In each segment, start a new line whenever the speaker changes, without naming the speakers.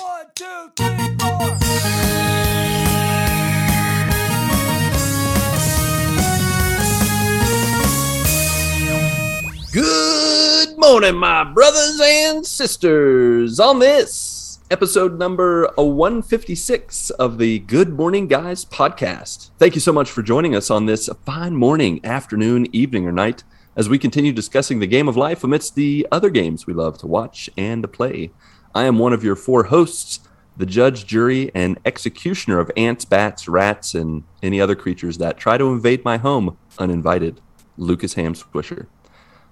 One, two, three, four.
Good morning, my brothers and sisters. On this episode number 156 of the Good Morning Guys podcast. Thank you so much for joining us on this fine morning, afternoon, evening, or night as we continue discussing the game of life amidst the other games we love to watch and to play. I am one of your four hosts, the judge, jury, and executioner of ants, bats, rats, and any other creatures that try to invade my home uninvited, Lucas Ham Swisher.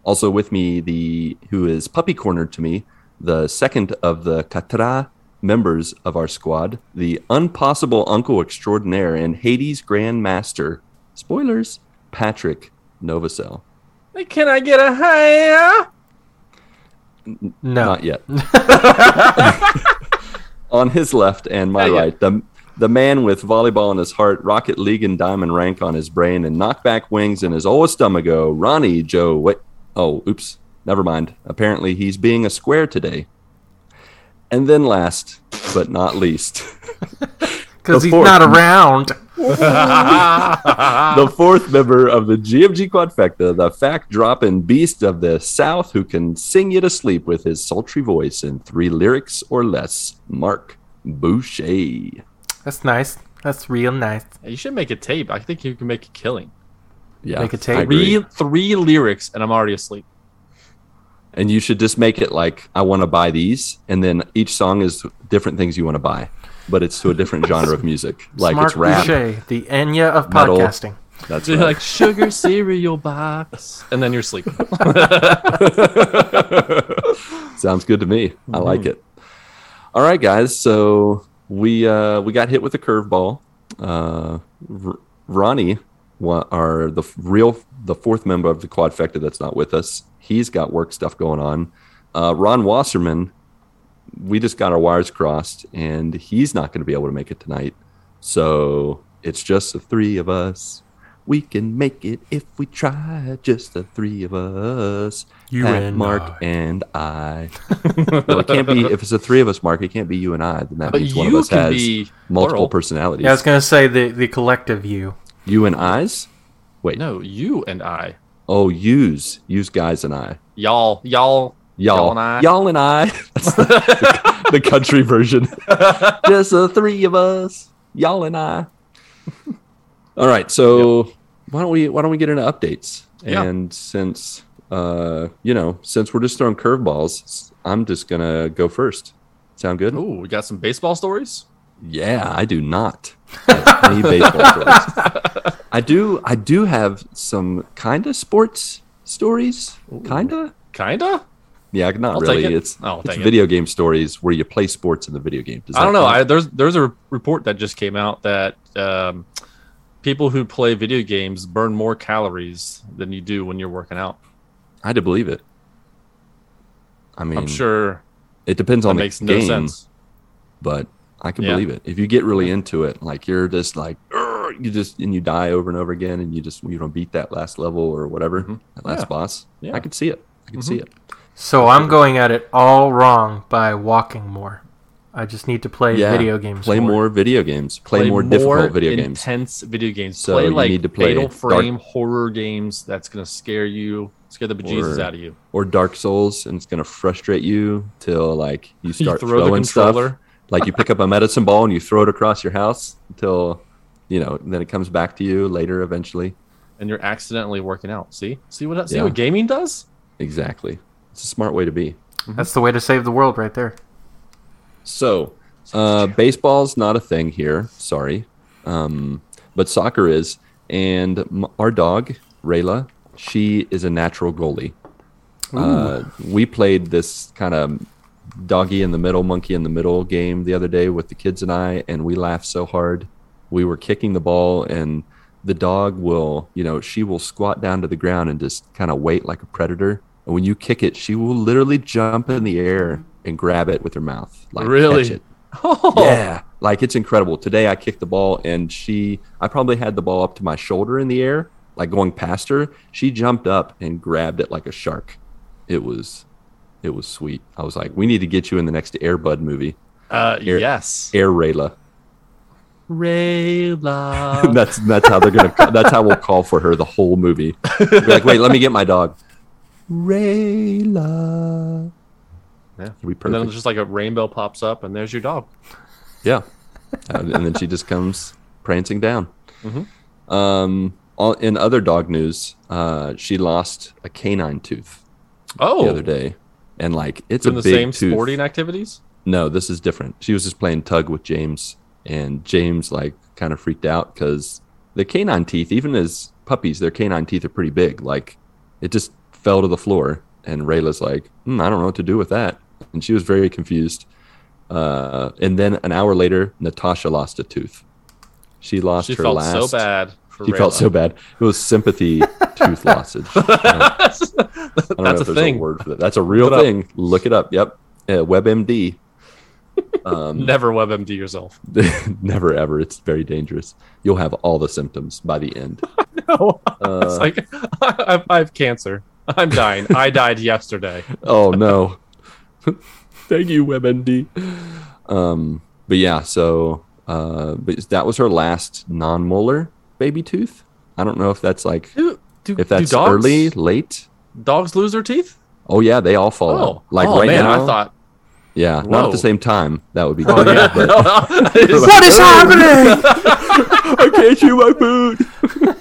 Also with me, the who is puppy cornered to me, the second of the Katra members of our squad, the unpossible uncle extraordinaire and Hades Grand Master. Spoilers, Patrick
Novosel. Can I get a hi?
No.
Not yet. on his left and my
Not yet.
right, the the man with volleyball in his heart, Rocket League and Diamond Rank on his brain, and knockback wings in his old stomacho, oh, Ronnie Joe. Wait, oh, oops, never mind. Apparently, he's being a square today. And then, last but not least,
Because he's
Before-
not around.
the fourth member of the GMG Quadfecta, the fact dropping beast of the South who can sing you to sleep with his sultry voice in three lyrics or less, Marc Boucher.
That's nice. That's real nice.
You should make a tape. I think you can make a killing.
Yeah,
Make a tape.
Three three lyrics, and I'm already asleep.
And you should just make it like, I want to buy these. And then each song is different things you want to buy, but it's to a different genre of music. Like
Smart
it's rap.
Boucher, the Enya of
Metal.
podcasting.
That's right.
like sugar cereal box, and then you're sleeping.
Sounds good to me. I like
Mm-hmm.
it. All right, guys. So we uh, we got hit with a curveball. Uh, R- Ronnie, wa- our the real the fourth member of the quadfecta that's not with us. He's got work stuff going on. Uh, Ron Wasserman, we just got our wires crossed, and he's not going to be able to make it tonight. So it's just the three of us. We can make it if we try. Just the three of us.
You
Pat,
and
Marc,
I.
and I. no, it can't be. If it's the three of us, Marc, it can't be you and I. Then that
But
means one of us has multiple
plural.
personalities.
Yeah, I was going to say the, the collective you.
you and I's. Wait.
No, you and I,
Oh, use use guys and I.
y'all, y'all,
Y'all,
Y'all and I.
Y'all and I. That's the, the country version. Just the three of us. Y'all and I. All right. So why don't we why don't we get into updates?
Yeah.
And since uh you know since we're just throwing curveballs, I'm just gonna go first. Sound good?
Ooh, we got some baseball stories.
Yeah, I do not any baseball stories. I do. I do have some kind of sports stories. Kinda.
Kinda.
Yeah, not
I'll
really.
it.
It's
I'll
it's
take it.
video game stories where you play sports in the video game.
I don't know. I, there's there's a report that just came out that um, people who play video games burn more calories than you do when you're working out.
I had to believe it. I mean,
I'm sure
it depends on the
makes no
game,
sense.
but I can
Yeah.
believe it. If you get really into it, like you're just like you just and you die over and over again, and you just you don't beat that last level or whatever,
Mhm.
that last
Yeah.
boss.
Yeah.
I can see it. I can see
Mhm.
it.
So I'm going at it all wrong by walking more. I just need to play
Yeah,
video games more.
Play more video games. Play, more, difficult video games.
intense video games.
So
play
you
like
need to play
Fatal
Dark-
Frame horror games. That's gonna scare you, scare the bejesus
Or-
out of you.
or Dark Souls, and it's gonna frustrate you till like you
You
start
throw the
throwing stuff. Like you pick up a medicine ball and you throw it across your house until you know. Then it comes back to you later eventually.
and you're accidentally working out. See, see what see
Yeah.
what gaming does.
Exactly. It's a smart way to be.
That's the way to save the world right there.
So, uh, baseball's not a thing here. Sorry, um, but soccer is. And m- our dog Rayla, she is a natural goalie. Uh, we played this kind of doggy in the middle, monkey in the middle game the other day with the kids and I, and we laughed so hard. We were kicking the ball, and the dog will, you know, she will squat down to the ground and just kind of wait like a predator. And when you kick it, she will literally jump in the air and grab it with her mouth. Like,
Really?
catch it.
Oh,
Yeah, like it's incredible. Today I kicked the ball and she, I probably had the ball up to my shoulder in the air, like going past her. She jumped up and grabbed it like a shark. It was, it was sweet. I was like, we need to get you in the next Airbud movie.
Uh,
Air-
yes.
Air Rayla.
Rayla.
that's that's how they're gonna. That's how we'll call for her the whole movie. Like, wait, let me get my dog. Rayla.
Yeah.
It'll
and then
perfect.
just like a rainbow pops up, and there's your dog.
Yeah. Uh, and then she just comes prancing down.
Mhm.
Um, all, in other dog news, uh, she lost a canine tooth
Oh,
the other day, and like it's
doing
a
the
big
same
tooth.
sporting activities.
No, this is different. She was just playing tug with James, and James like kind of freaked out because the canine teeth, even as puppies, their canine teeth are pretty big. Like it just fell to the floor, and Rayla's like, hmm, I don't know what to do with that, and she was very confused. Uh, and then an hour later, Natasha lost a tooth. She lost
She
her
felt
last.
so bad. For
She felt so bad. It was sympathy tooth lossage. I don't- I know
That's a thing.
word for that. That's a real
Look it up.
thing. Look it up. Yep. Uh, WebMD. Um,
Never WebMD yourself.
never ever. It's very dangerous. You'll have all the symptoms by the end.
No,
Uh,
it's like I, I have cancer. I'm dying. I died yesterday.
oh no. Thank you, WebMD. Um, but yeah, so uh, but that was her last non-molar baby tooth. I don't know if that's like
Do, do,
if that's
do dogs,
early, late.
Dogs lose their teeth?
Oh yeah, they all fall
Oh,
out. Like
oh,
right
man,
now.
I thought.
yeah, not at the same time. That would be
Oh,
good.
yeah.
but-
What is happening?
I can't chew my food.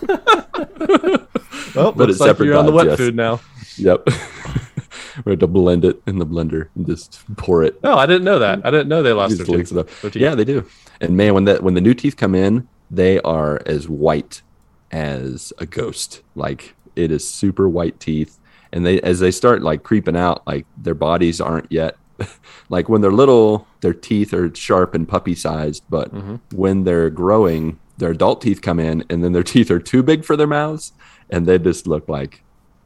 Well,
But it's
like
separate
you're on the wet
yes.
food now.
Yep. we had to blend it in the blender and just pour it.
No, I didn't know that. I didn't know they lost their teeth. Their teeth.
Yeah, they do. And man, when that when the new teeth come in, they are as white as a ghost. Like it is super white teeth. And they as they start like creeping out, like their bodies aren't yet like when they're little, their teeth are sharp and puppy sized, but
Mhm.
when they're growing, their adult teeth come in and then their teeth are too big for their mouths and they just look like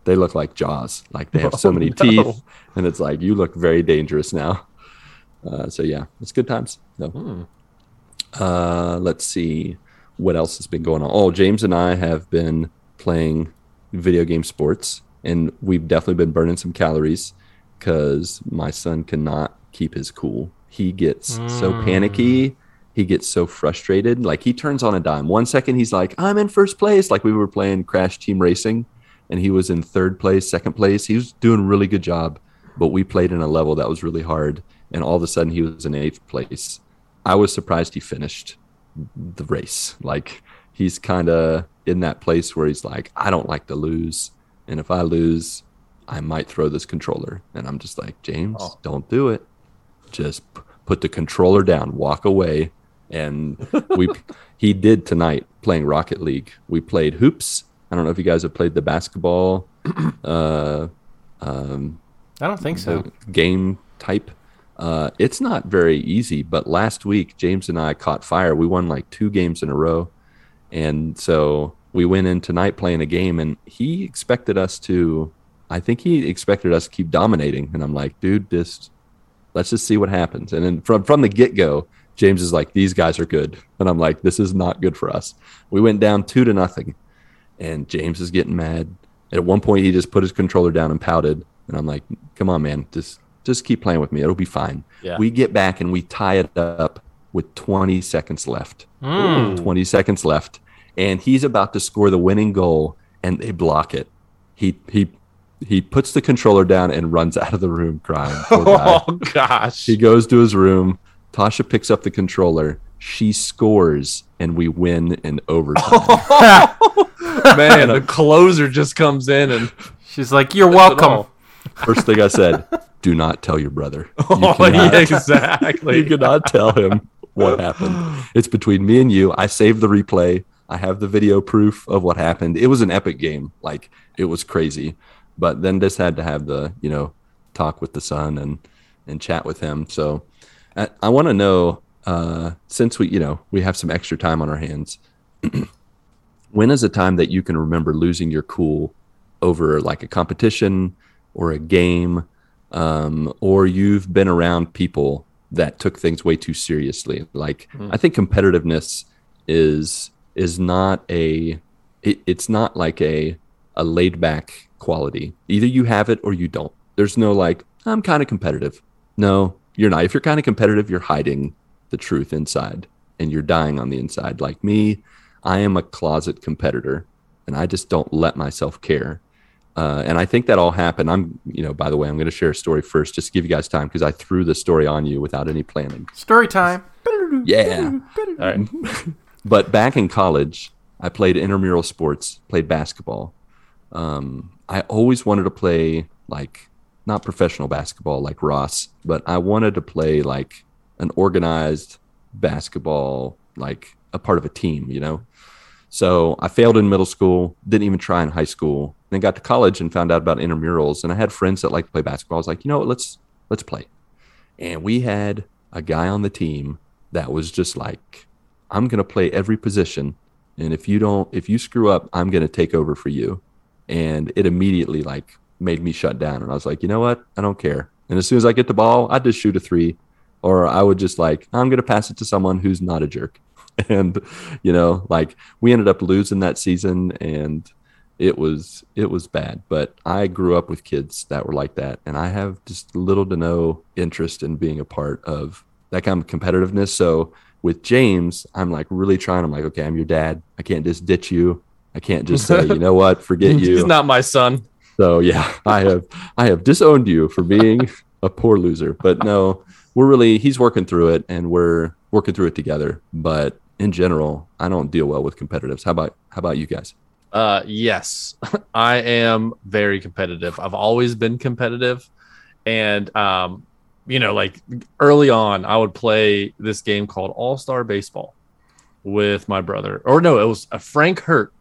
they look like jaws. Like they have so
Oh,
many
no.
teeth and it's like you look very dangerous now. Uh, so yeah, it's good times. No.
Hmm.
Uh, let's see what else has been going on. Oh, James and I have been playing video game sports, and we've definitely been burning some calories because my son cannot keep his cool. He gets so
Mm.
panicky. He gets so frustrated. Like he turns on a dime. One second he's like, "I'm in first place," like we were playing Crash Team Racing, and he was in third place, second place. He was doing a really good job, but we played in a level that was really hard, and all of a sudden he was in eighth place. I was surprised he finished the race. Like he's kind of in that place where he's like, I don't like to lose, and if I lose, I might throw this controller. And I'm just like, James,
Oh.
don't do it. Just p- put the controller down, walk away. And we, he did tonight playing Rocket League. We played hoops. I don't know if you guys have played the basketball uh, um,
I don't think so.
game type. Uh, it's not very easy, but last week James and I caught fire. We won like two games in a row, and so we went in tonight playing a game, and he expected us to. I think he expected us to keep dominating, and I'm like, dude, just let's just see what happens. And then from from the get go, James is like, these guys are good, and I'm like, this is not good for us. We went down two to nothing, and James is getting mad. At one point, he just put his controller down and pouted, and I'm like, come on, man, just just keep playing with me. It'll be fine.
Yeah.
We get back and we tie it up with 20 seconds left.
Mm.
20 seconds left, and he's about to score the winning goal, and they block it. He he he puts the controller down and runs out of the room crying.
Oh gosh.
He goes to his room. Tasha picks up the controller. She scores, and we win in overtime.
Man, the closer just comes in and
She's like, "You're welcome."
First thing I said, "Do not tell your brother. You
Oh,
cannot-
yeah, exactly.
you cannot tell him what happened. It's between me and you. I saved the replay. I have the video proof of what happened. It was an epic game. Like it was crazy. But then just had to have the, you know, talk with the son and and chat with him. So I, I want to know uh since we, you know, we have some extra time on our hands. when is a time that you can remember losing your cool over like a competition or a game um, or you've been around people that took things way too seriously like
Mm.
i think competitiveness is is not a it, it's not like a a laid back quality either you have it or you don't there's no like i'm kind of competitive no you're not. If you're kind of competitive, you're hiding the truth inside and you're dying on the inside. Like me, I am a closet competitor and I just don't let myself care. Uh, and I think that all happened. I'm, you know, by the way, I'm going to share a story first, just to give you guys time because I threw the story on you without any planning.
Story time.
Yeah.
All right.
But back in college, I played intramural sports, played basketball. Um, I always wanted to play like not professional basketball like Ross, but I wanted to play like an organized basketball, like a part of a team, you know? So I failed in middle school, didn't even try in high school, then got to college and found out about intramurals. And I had friends that like to play basketball. I was like, you know what, let's let's play. And we had a guy on the team that was just like, I'm gonna play every position. And if you don't if you screw up, I'm gonna take over for you. And it immediately like made me shut down. And I was like, you know what? I don't care. And as soon as I get the ball, I just shoot a three. Or I would just like, I'm gonna pass it to someone who's not a jerk. And, you know, like we ended up losing that season and it was it was bad. But I grew up with kids that were like that. And I have just little to no interest in being a part of that kind of competitiveness. So with James, I'm like really trying. I'm like, okay, I'm your dad. I can't just ditch you. I can't just say, you know what, forget you.
He's not my son.
So yeah, I have I have disowned you for being a poor loser. But no, we're really he's working through it and we're working through it together. But in general, I don't deal well with competitives. How about how about you guys?
Uh, yes, I am very competitive. I've always been competitive, and um, you know, like early on, I would play this game called All Star Baseball with my brother, or no, it was a Frank Hurt.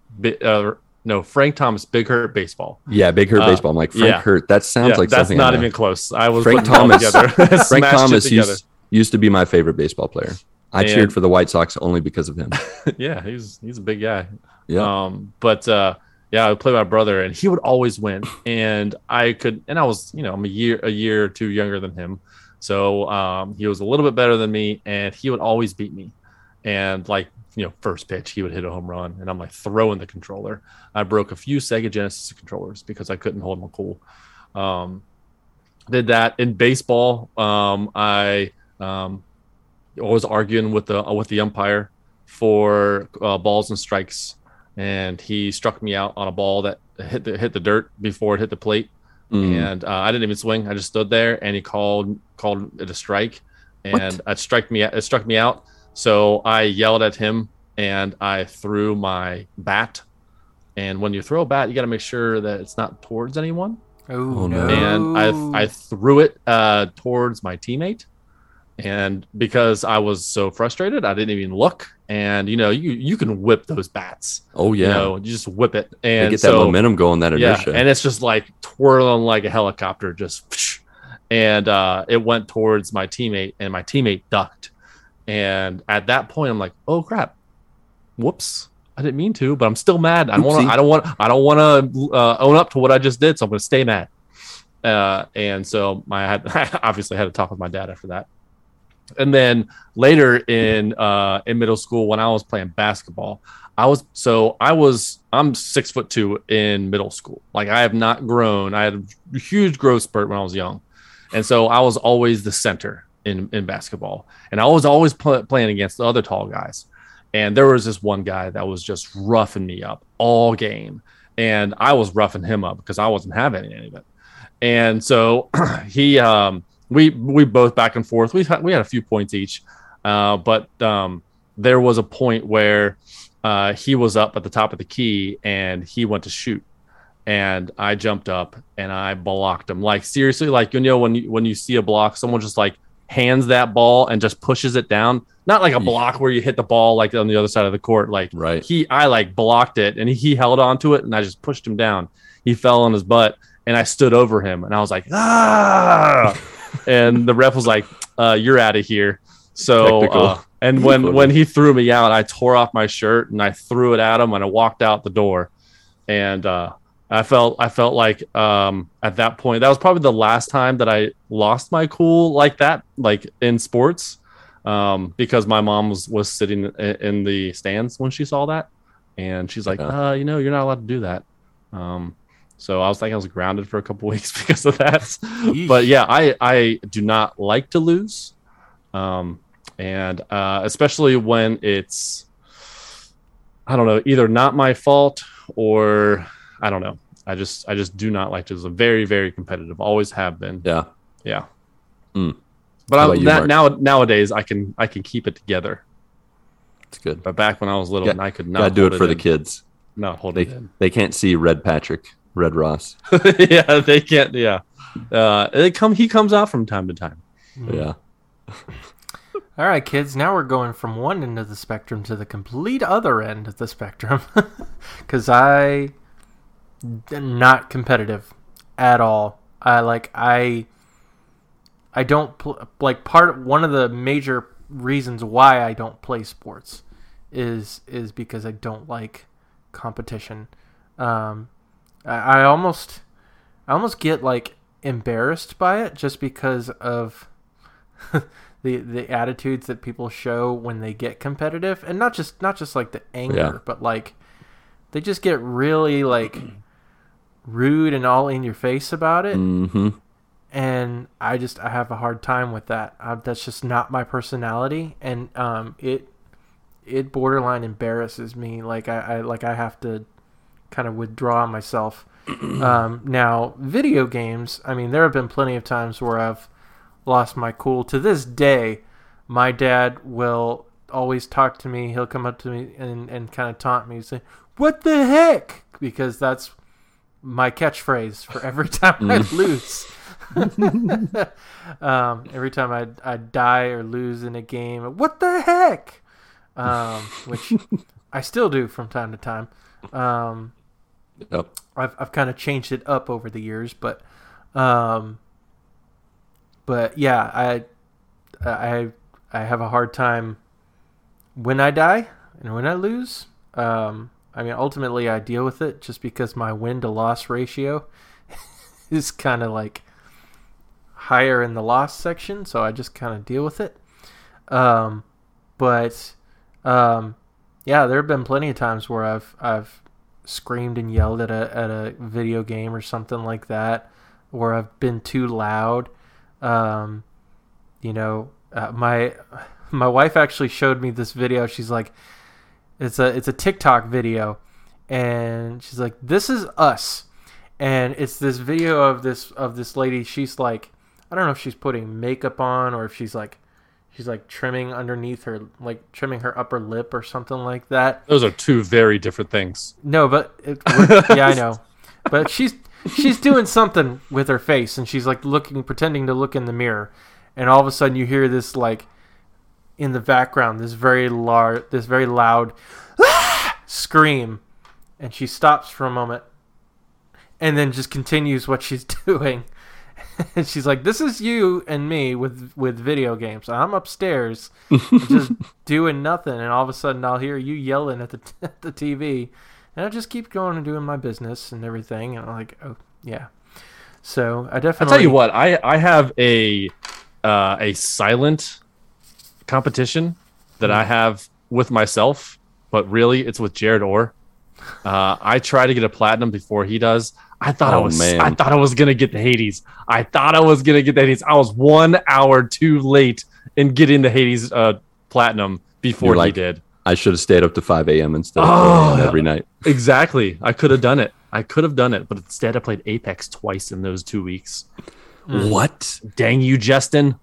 Uh, no, Frank Thomas Big Hurt Baseball.
Yeah, Big Hurt
Uh,
baseball. I'm like Frank
yeah.
Hurt. That sounds
Yeah,
like
that's
something.
not even close. I was
Frank
putting it all
Thomas-
together.
Frank Thomas used used to be my favorite baseball player. I
And-
cheered for the White Sox only because of him.
yeah, he's he's a big guy.
Yeah.
Um, but uh, yeah, I would play my brother, and he would always win, and I could, and I was, you know, I'm a year a year or two younger than him, so um, he was a little bit better than me, and he would always beat me, and like you know, first pitch he would hit a home run, and I'm like throwing the controller. I broke a few Sega Genesis controllers because I couldn't hold them cool. Um, did that in baseball. Um, I um, was arguing with the with the umpire for uh, balls and strikes, and he struck me out on a ball that hit the hit the dirt before it hit the plate,
Mm.
and uh, I didn't even swing. I just stood there, and he called called it a strike, and it struck me it struck me out. So I yelled at him, and I threw my bat. And when you throw a bat, you got to make sure that it's not towards anyone
Oh,
Oh,
no.
no.
and I I threw it uh, towards my teammate, and because I was so frustrated, I didn't even look. And you know, you you can whip those bats.
oh yeah,
You know, you just whip it,
they
and
get
so
that momentum going. That
yeah, and it's just like twirling like a helicopter, just and uh, it went towards my teammate, and my teammate ducked. And at that point, I'm like, oh crap, whoops. I didn't mean to, but I'm still mad. I don't want. I don't want. I don't want to uh, own up to what I just did. So I'm going to stay mad. Uh, and so my I had I obviously had to talk with my dad after that. And then later in uh, in middle school, when I was playing basketball, I was so I was I'm six foot two in middle school. Like I have not grown. I had a huge growth spurt when I was young, and so I was always the center in in basketball, and I was always pl- playing against the other tall guys. And there was this one guy that was just roughing me up all game, and I was roughing him up because I wasn't having any of it. And so he, um, we we both back and forth. We had, we had a few points each, uh, but um, there was a point where uh, he was up at the top of the key and he went to shoot, and I jumped up and I blocked him. Like seriously, like you know when you when you see a block, someone just like hands that ball and just pushes it down. Not like a block where you hit the ball like on the other side of the court. Like
right.
he I like blocked it and he held on to it and I just pushed him down. He fell on his butt and I stood over him and I was like, ah and the ref was like, uh, you're out of here. So uh, and when when he threw me out, I tore off my shirt and I threw it at him and I walked out the door. And uh I felt I felt like um at that point that was probably the last time that I lost my cool like that, like in sports. Um, because my mom was was sitting in, the stands when she saw that, and she's like,
Yeah.
uh, you know, you're not allowed to do that. Um, So I was like I was grounded for a couple weeks because of that. but yeah, I I do not like to lose, um, and uh, especially when it's I don't know either not my fault or I don't know. I just I just do not like to lose. I'm very very competitive. Always have been.
Yeah.
Yeah.
Mm.
But I,
about you,
that, now nowadays I can I can keep it together.
It's good.
But back when I was little,
Yeah,
and I could not
Gotta do
hold
it for the
in.
kids.
Not hold
They
it in.
they can't see Red Patrick, Red Ross.
yeah, they can't. Yeah, uh, it come. He comes out from time to time.
Yeah.
All right, kids. Now we're going from one end of the spectrum to the complete other end of the spectrum, because I am not competitive at all. I like I. I don't pl- like part. One of the major reasons why I don't play sports is is because I don't like competition. Um, I, I almost, I almost get like embarrassed by it just because of the the attitudes that people show when they get competitive, and not just not just like the anger,
Yeah.
but like they just get really like rude and all in your face about it
Mm-hmm.
and I just I have a hard time with that. Uh, that's just not my personality, and um, it it borderline embarrasses me. Like I, I like I have to kind of withdraw myself. um, now, video games. I mean, there have been plenty of times where I've lost my cool. To this day, my dad will always talk to me. He'll come up to me and, and kind of taunt me, say, "What the heck?" Because that's my catchphrase for every time I lose. um, every time I I die or lose in a game, what the heck? Um, which I still do from time to time. Um,
Yep.
I've I've kind of changed it up over the years, but um, but yeah, I I I have a hard time when I die and when I lose. Um, I mean, ultimately, I deal with it just because my win to loss ratio is kind of like higher in the loss section, so I just kind of deal with it. Um, but um, yeah, there have been plenty of times where I've I've screamed and yelled at a at a video game or something like that, or I've been too loud. Um, you know, uh, my my wife actually showed me this video. She's like, it's a it's a TikTok video, and she's like, this is us, and it's this video of this of this lady. She's like, I don't know if she's putting makeup on or if she's like. She's like trimming underneath her, like trimming her upper lip or something like that.
Those are two very different things.
No, but it, yeah, I know. But she's she's doing something with her face, and she's like looking, pretending to look in the mirror, and all of a sudden you hear this like in the background, this very large, this very loud scream, and she stops for a moment, and then just continues what she's doing. And she's like, "This is you and me with with video games. I'm upstairs, just doing nothing, and all of a sudden I'll hear you yelling at the at the TV, and I just keep going and doing my business and everything. And I'm like, oh yeah. So I definitely.
I tell you what, I I have a uh, a silent competition that I have with myself, but really it's with Jared Orr. Uh, I try to get a platinum before he does. I thought I
Oh,
was
man.
I thought I was gonna get the Hades. I thought I was gonna get the Hades. I was one hour too late in getting the Hades uh, platinum before
You're
he did.
I should have stayed up to 5 a.m. instead of
Oh.
4 a.m. every night.
Exactly. I could have done it. I could have done it, but instead I played Apex twice in those two weeks.
What?
Dang you, Justin.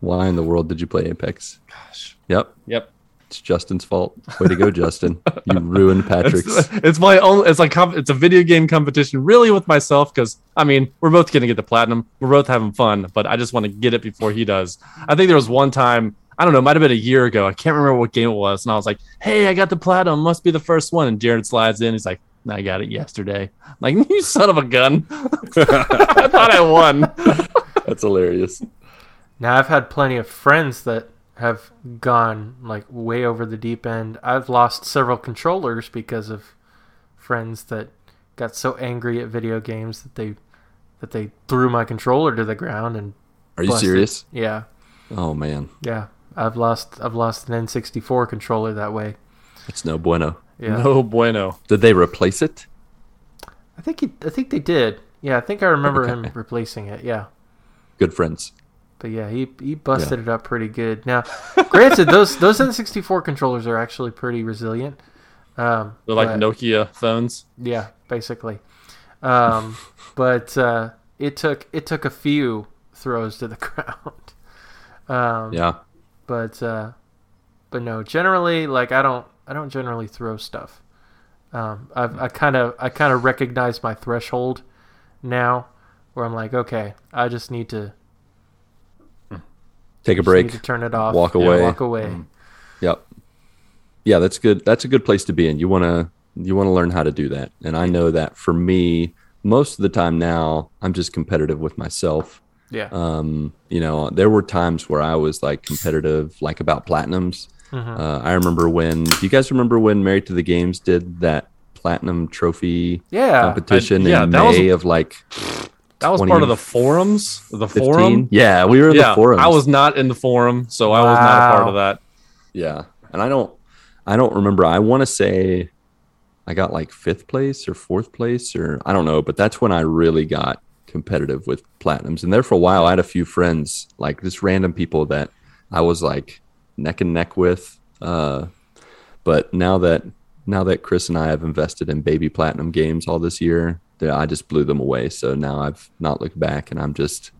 Why in the world did you play Apex?
Gosh.
Yep.
Yep.
It's Justin's fault. Way to go, Justin. You ruined Patrick's.
It's, it's my own. It's like it's a video game competition, really, with myself. Because I mean, we're both gonna get the platinum. We're both having fun, but I just want to get it before he does. I think there was one time. I don't know. It might have been a year ago. I can't remember what game it was, and I was like, "Hey, I got the platinum. Must be the first one." And Jared slides in. He's like, "I got it yesterday." I'm like, you son of a gun! I thought I won.
That's hilarious.
Now I've had plenty of friends that have gone like way over the deep end. I've lost several controllers because of friends that got so angry at video games that they that they threw my controller to the ground and
Are you
busted.
serious?
Yeah,
Oh man,
yeah. I've lost I've lost an N64 controller that way.
it's no bueno.
Yeah.
No bueno.
Did they replace it?
I think he, I think they did. Yeah, I think I remember him replacing it. Yeah.
Good friends.
But yeah, he he busted it up pretty good. Now, granted, those those N64 controllers are actually pretty resilient. Um,
They're like
but-
Nokia phones.
Yeah, basically. Um, but uh, it took it took a few throws to the ground. Um,
Yeah.
But uh, but no, generally, like I don't I don't generally throw stuff. Um, I've, I kind of I kind of recognize my threshold now, where I'm like, okay, I just need to
Take a break.
need to turn it off,
walk
yeah,
away.
walk away.
Yep. Yeah, that's good. That's a good place to be in. You want to you want to learn how to do that. And I know that for me, most of the time now, I'm just competitive with myself.
Yeah,
Um, you know, there were times where I was like competitive, like about platinums.
Mhm.
Uh, I remember when. Do you guys remember when Married to the Games did that platinum trophy
yeah.
competition
yeah,
in
that was-
May of like
That was
20,
part of the forums. The
15?
forum.
Yeah, we were in
yeah,
the forums.
I was not in the forum, so I was not a part of that.
Yeah, and I don't, I don't remember. I want to say, I got like fifth place or fourth place or I don't know, but that's when I really got competitive with platinums. And there for a while, I had a few friends, like just random people that I was like neck and neck with. Uh, but now that now that Chris and I have invested in baby platinum games all this year, I just blew them away. So now I've not looked back, and I'm just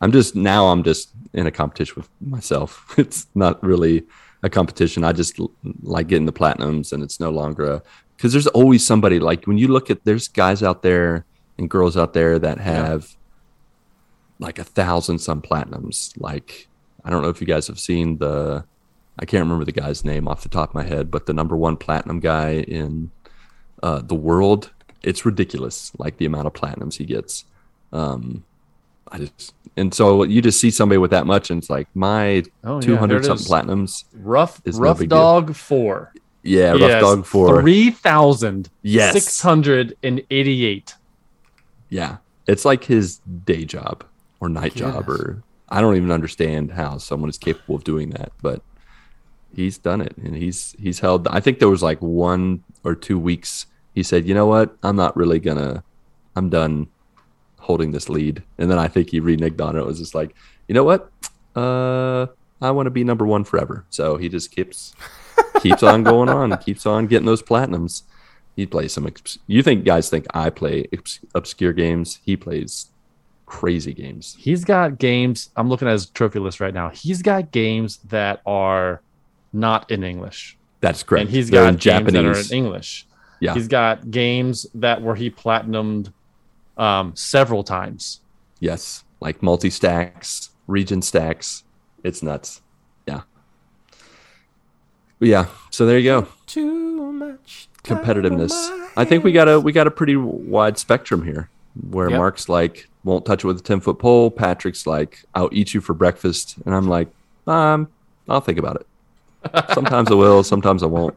I'm just now I'm just in a competition with myself. It's not really a competition. I just l- like getting the platinums, and it's no longer a because there's always somebody like when you look at there's guys out there and girls out there that have like a thousand some platinums. Like I don't know if you guys have seen the I can't remember the guy's name off the top of my head, but the number one platinum guy in uh, the world. It's ridiculous, like the amount of platinums he gets. Um, I just and so you just see somebody with that much, and it's like my
Oh, yeah,
two hundred
it
something
is.
platinums.
Rough
It's no
Rough
big deal.
Dog Four.
Yeah, rough
Yes,
dog four.
three thousand
Yes.
six hundred and eighty-eight.
yeah. It's like his day job or night job, or I don't even understand how someone is capable of doing that, but he's done it, and he's he's held. I think there was like one or two weeks. He said, "You know what? I'm not really gonna. I'm done holding this lead." And then I think he reneged on it. It was just like, you know what? Uh, I want to be number one forever. So he just keeps keeps on going on, keeps on getting those platinums. He plays some. Obs- you think guys think I play obs- obscure games? He plays crazy games.
He's got games. I'm looking at his trophy list right now. He's got games that are not in English,
That's correct.
and he's
They're
got
in
games
Japanese.
that are in English.
Yeah.
He's got games that where he platinumed um, several times.
Yes, like multi stacks, region stacks. It's nuts. Yeah. But yeah. So there you go.
Too much
Competitiveness. I think we got a we got a pretty wide spectrum here, where
Yep.
Marc's like won't touch it with a ten foot pole. Patrick's like I'll eat you for breakfast, and I'm like um I'll think about it. Sometimes I will. Sometimes I won't.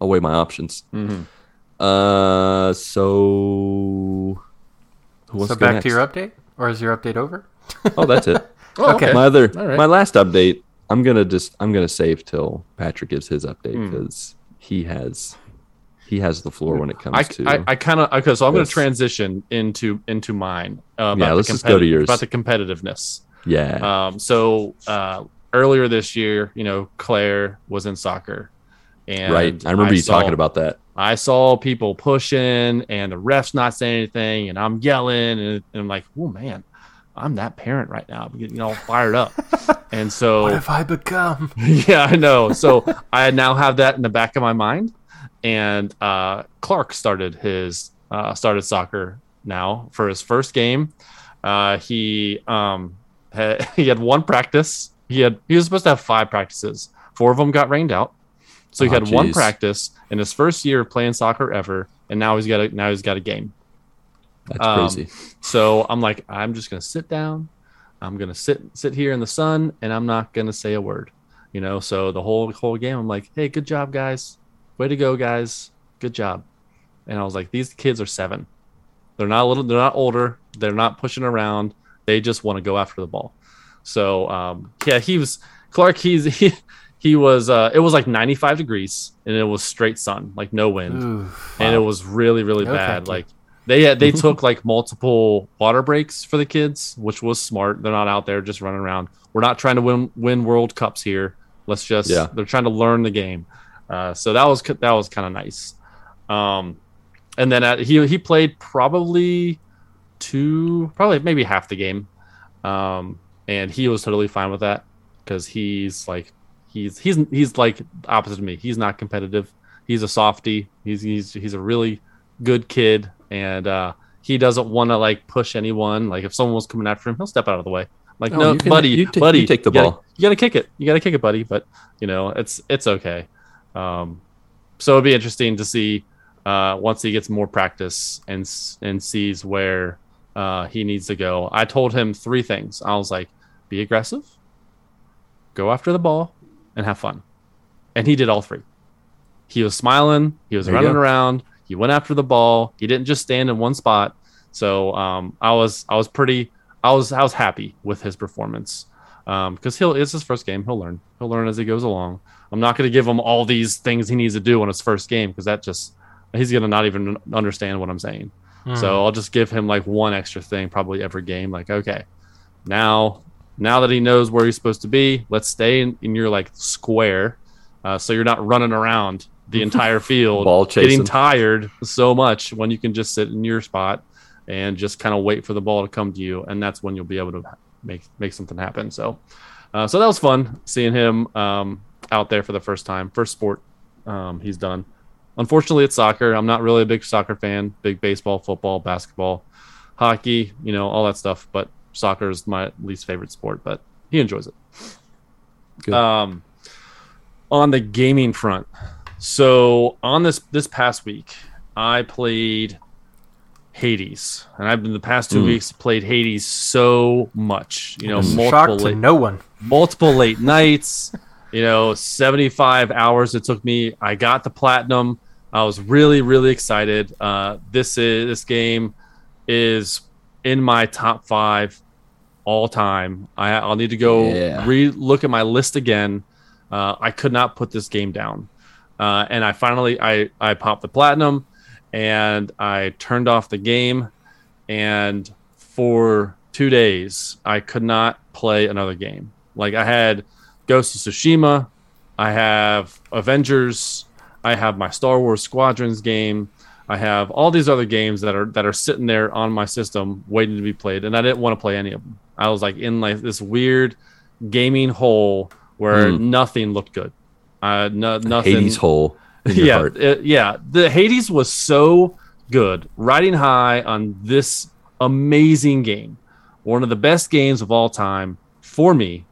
I'll weigh my options.
Mm-hmm.
Uh, so who wants
So
to
back
next?
to your update, or is your update over?
Oh, that's it.
Oh,
Okay.
my other
All right.
my last update i'm gonna just i'm gonna save till patrick gives his update
Hmm.
because he has he has the floor when it comes
I,
to
I, I kind of okay. So I'm gonna transition into into mine. Uh, about
Yeah, let's just go to yours.
About the competitiveness.
yeah
Um, so uh, earlier this year, you know, Claire was in soccer, and
right i remember you
saw-
talking about that
I saw people pushing, and the refs not saying anything, and I'm yelling, and, and I'm like, oh man, I'm that parent right now. I'm getting all fired up, and so
What have I become?
yeah, I know. So I now have that in the back of my mind. And uh, Clark started his uh, started soccer now for his first game. Uh, he um, had, he had one practice. He had he was supposed to have five practices. Four of them got rained out. So he
Oh,
had one practice in his first year of playing soccer ever, and now he's got a now he's got a game.
that's
Um,
crazy
So I'm like, I'm just gonna sit down. I'm gonna sit sit here in the sun, and I'm not gonna say a word. You know. So the whole whole game, I'm like, hey, good job, guys. Way to go, guys. Good job. And I was like, these kids are seven. They're not a little. They're not older. They're not pushing around. They just want to go after the ball. So um, yeah, he was Clark. He's he, he was. Uh, it was like 95 degrees, and it was straight sun, like no wind
Ooh,
and it was really really
No,
bad like they they took like multiple water breaks for the kids, which was smart. They're not out there just running around. We're not trying to win win World Cups here. Let's just
Yeah.
they're trying to learn the game. Uh, so that was that was kind of nice. Um, and then at, he he played probably two, probably maybe half the game, um, and he was totally fine with that because he's like he's he's he's like opposite of me. He's not competitive. He's a softy. He's he's he's a really good kid, and uh, he doesn't want to like push anyone. Like if someone was coming after him, he'll step out of the way. Like
No,
no,
you can-
buddy,
you ta-
buddy,
you take the
gotta-
ball.
You gotta kick it. You gotta kick it, buddy. But you know, it's it's okay. Um, so it'd be interesting to see uh, once he gets more practice and and sees where uh, he needs to go. I told him three things. I was like, be aggressive, go after the ball, and have fun. And he did all three. He was smiling. He was
There
running around. He went after the ball. He didn't just stand in one spot. So um, I was I was pretty I was I was happy with his performance because he'll it's his first game. He'll learn. He'll learn as he goes along. I'm not going to give him all these things he needs to do on his first game because that just he's going to not even understand what I'm saying. So I'll just give him like one extra thing probably every game. Like okay, now now that he knows where he's supposed to be, let's stay in, in your like square, uh, so you're not running around the entire field,
Ball chasing.
getting tired so much when you can just sit in your spot and just kind of wait for the ball to come to you, and that's when you'll be able to make make something happen. So, uh, so that was fun seeing him um, out there for the first time, first sport um, he's done. Unfortunately, it's soccer. I'm not really a big soccer fan. Big baseball, football, basketball, hockey, you know, all that stuff. But soccer is my least favorite sport. But he enjoys it.
Good.
Um, on the gaming front, so on this this past week, I played Hades, and I've been the past two
Mm.
weeks played Hades so much. You know, multiple late,
no one.
multiple late nights. You know, seventy five hours it took me. I got the platinum. I was really really excited. Uh, this is this game is in my top five all time. I, I'll need to go
Yeah.
re look at my list again. Uh, I could not put this game down, uh, and I finally I I popped the platinum, and I turned off the game, and for two days I could not play another game. Like I had Ghost of Tsushima, I have Avengers, I have my Star Wars Squadrons game. I have all these other games that are that are sitting there on my system waiting to be played, and I didn't want to play any of them. I was like in like this weird gaming hole where
Mm.
nothing looked good. Uh, no, nothing.
Hades hole
yeah, it- yeah. The Hades was so good, riding high on this amazing game, one of the best games of all time for me.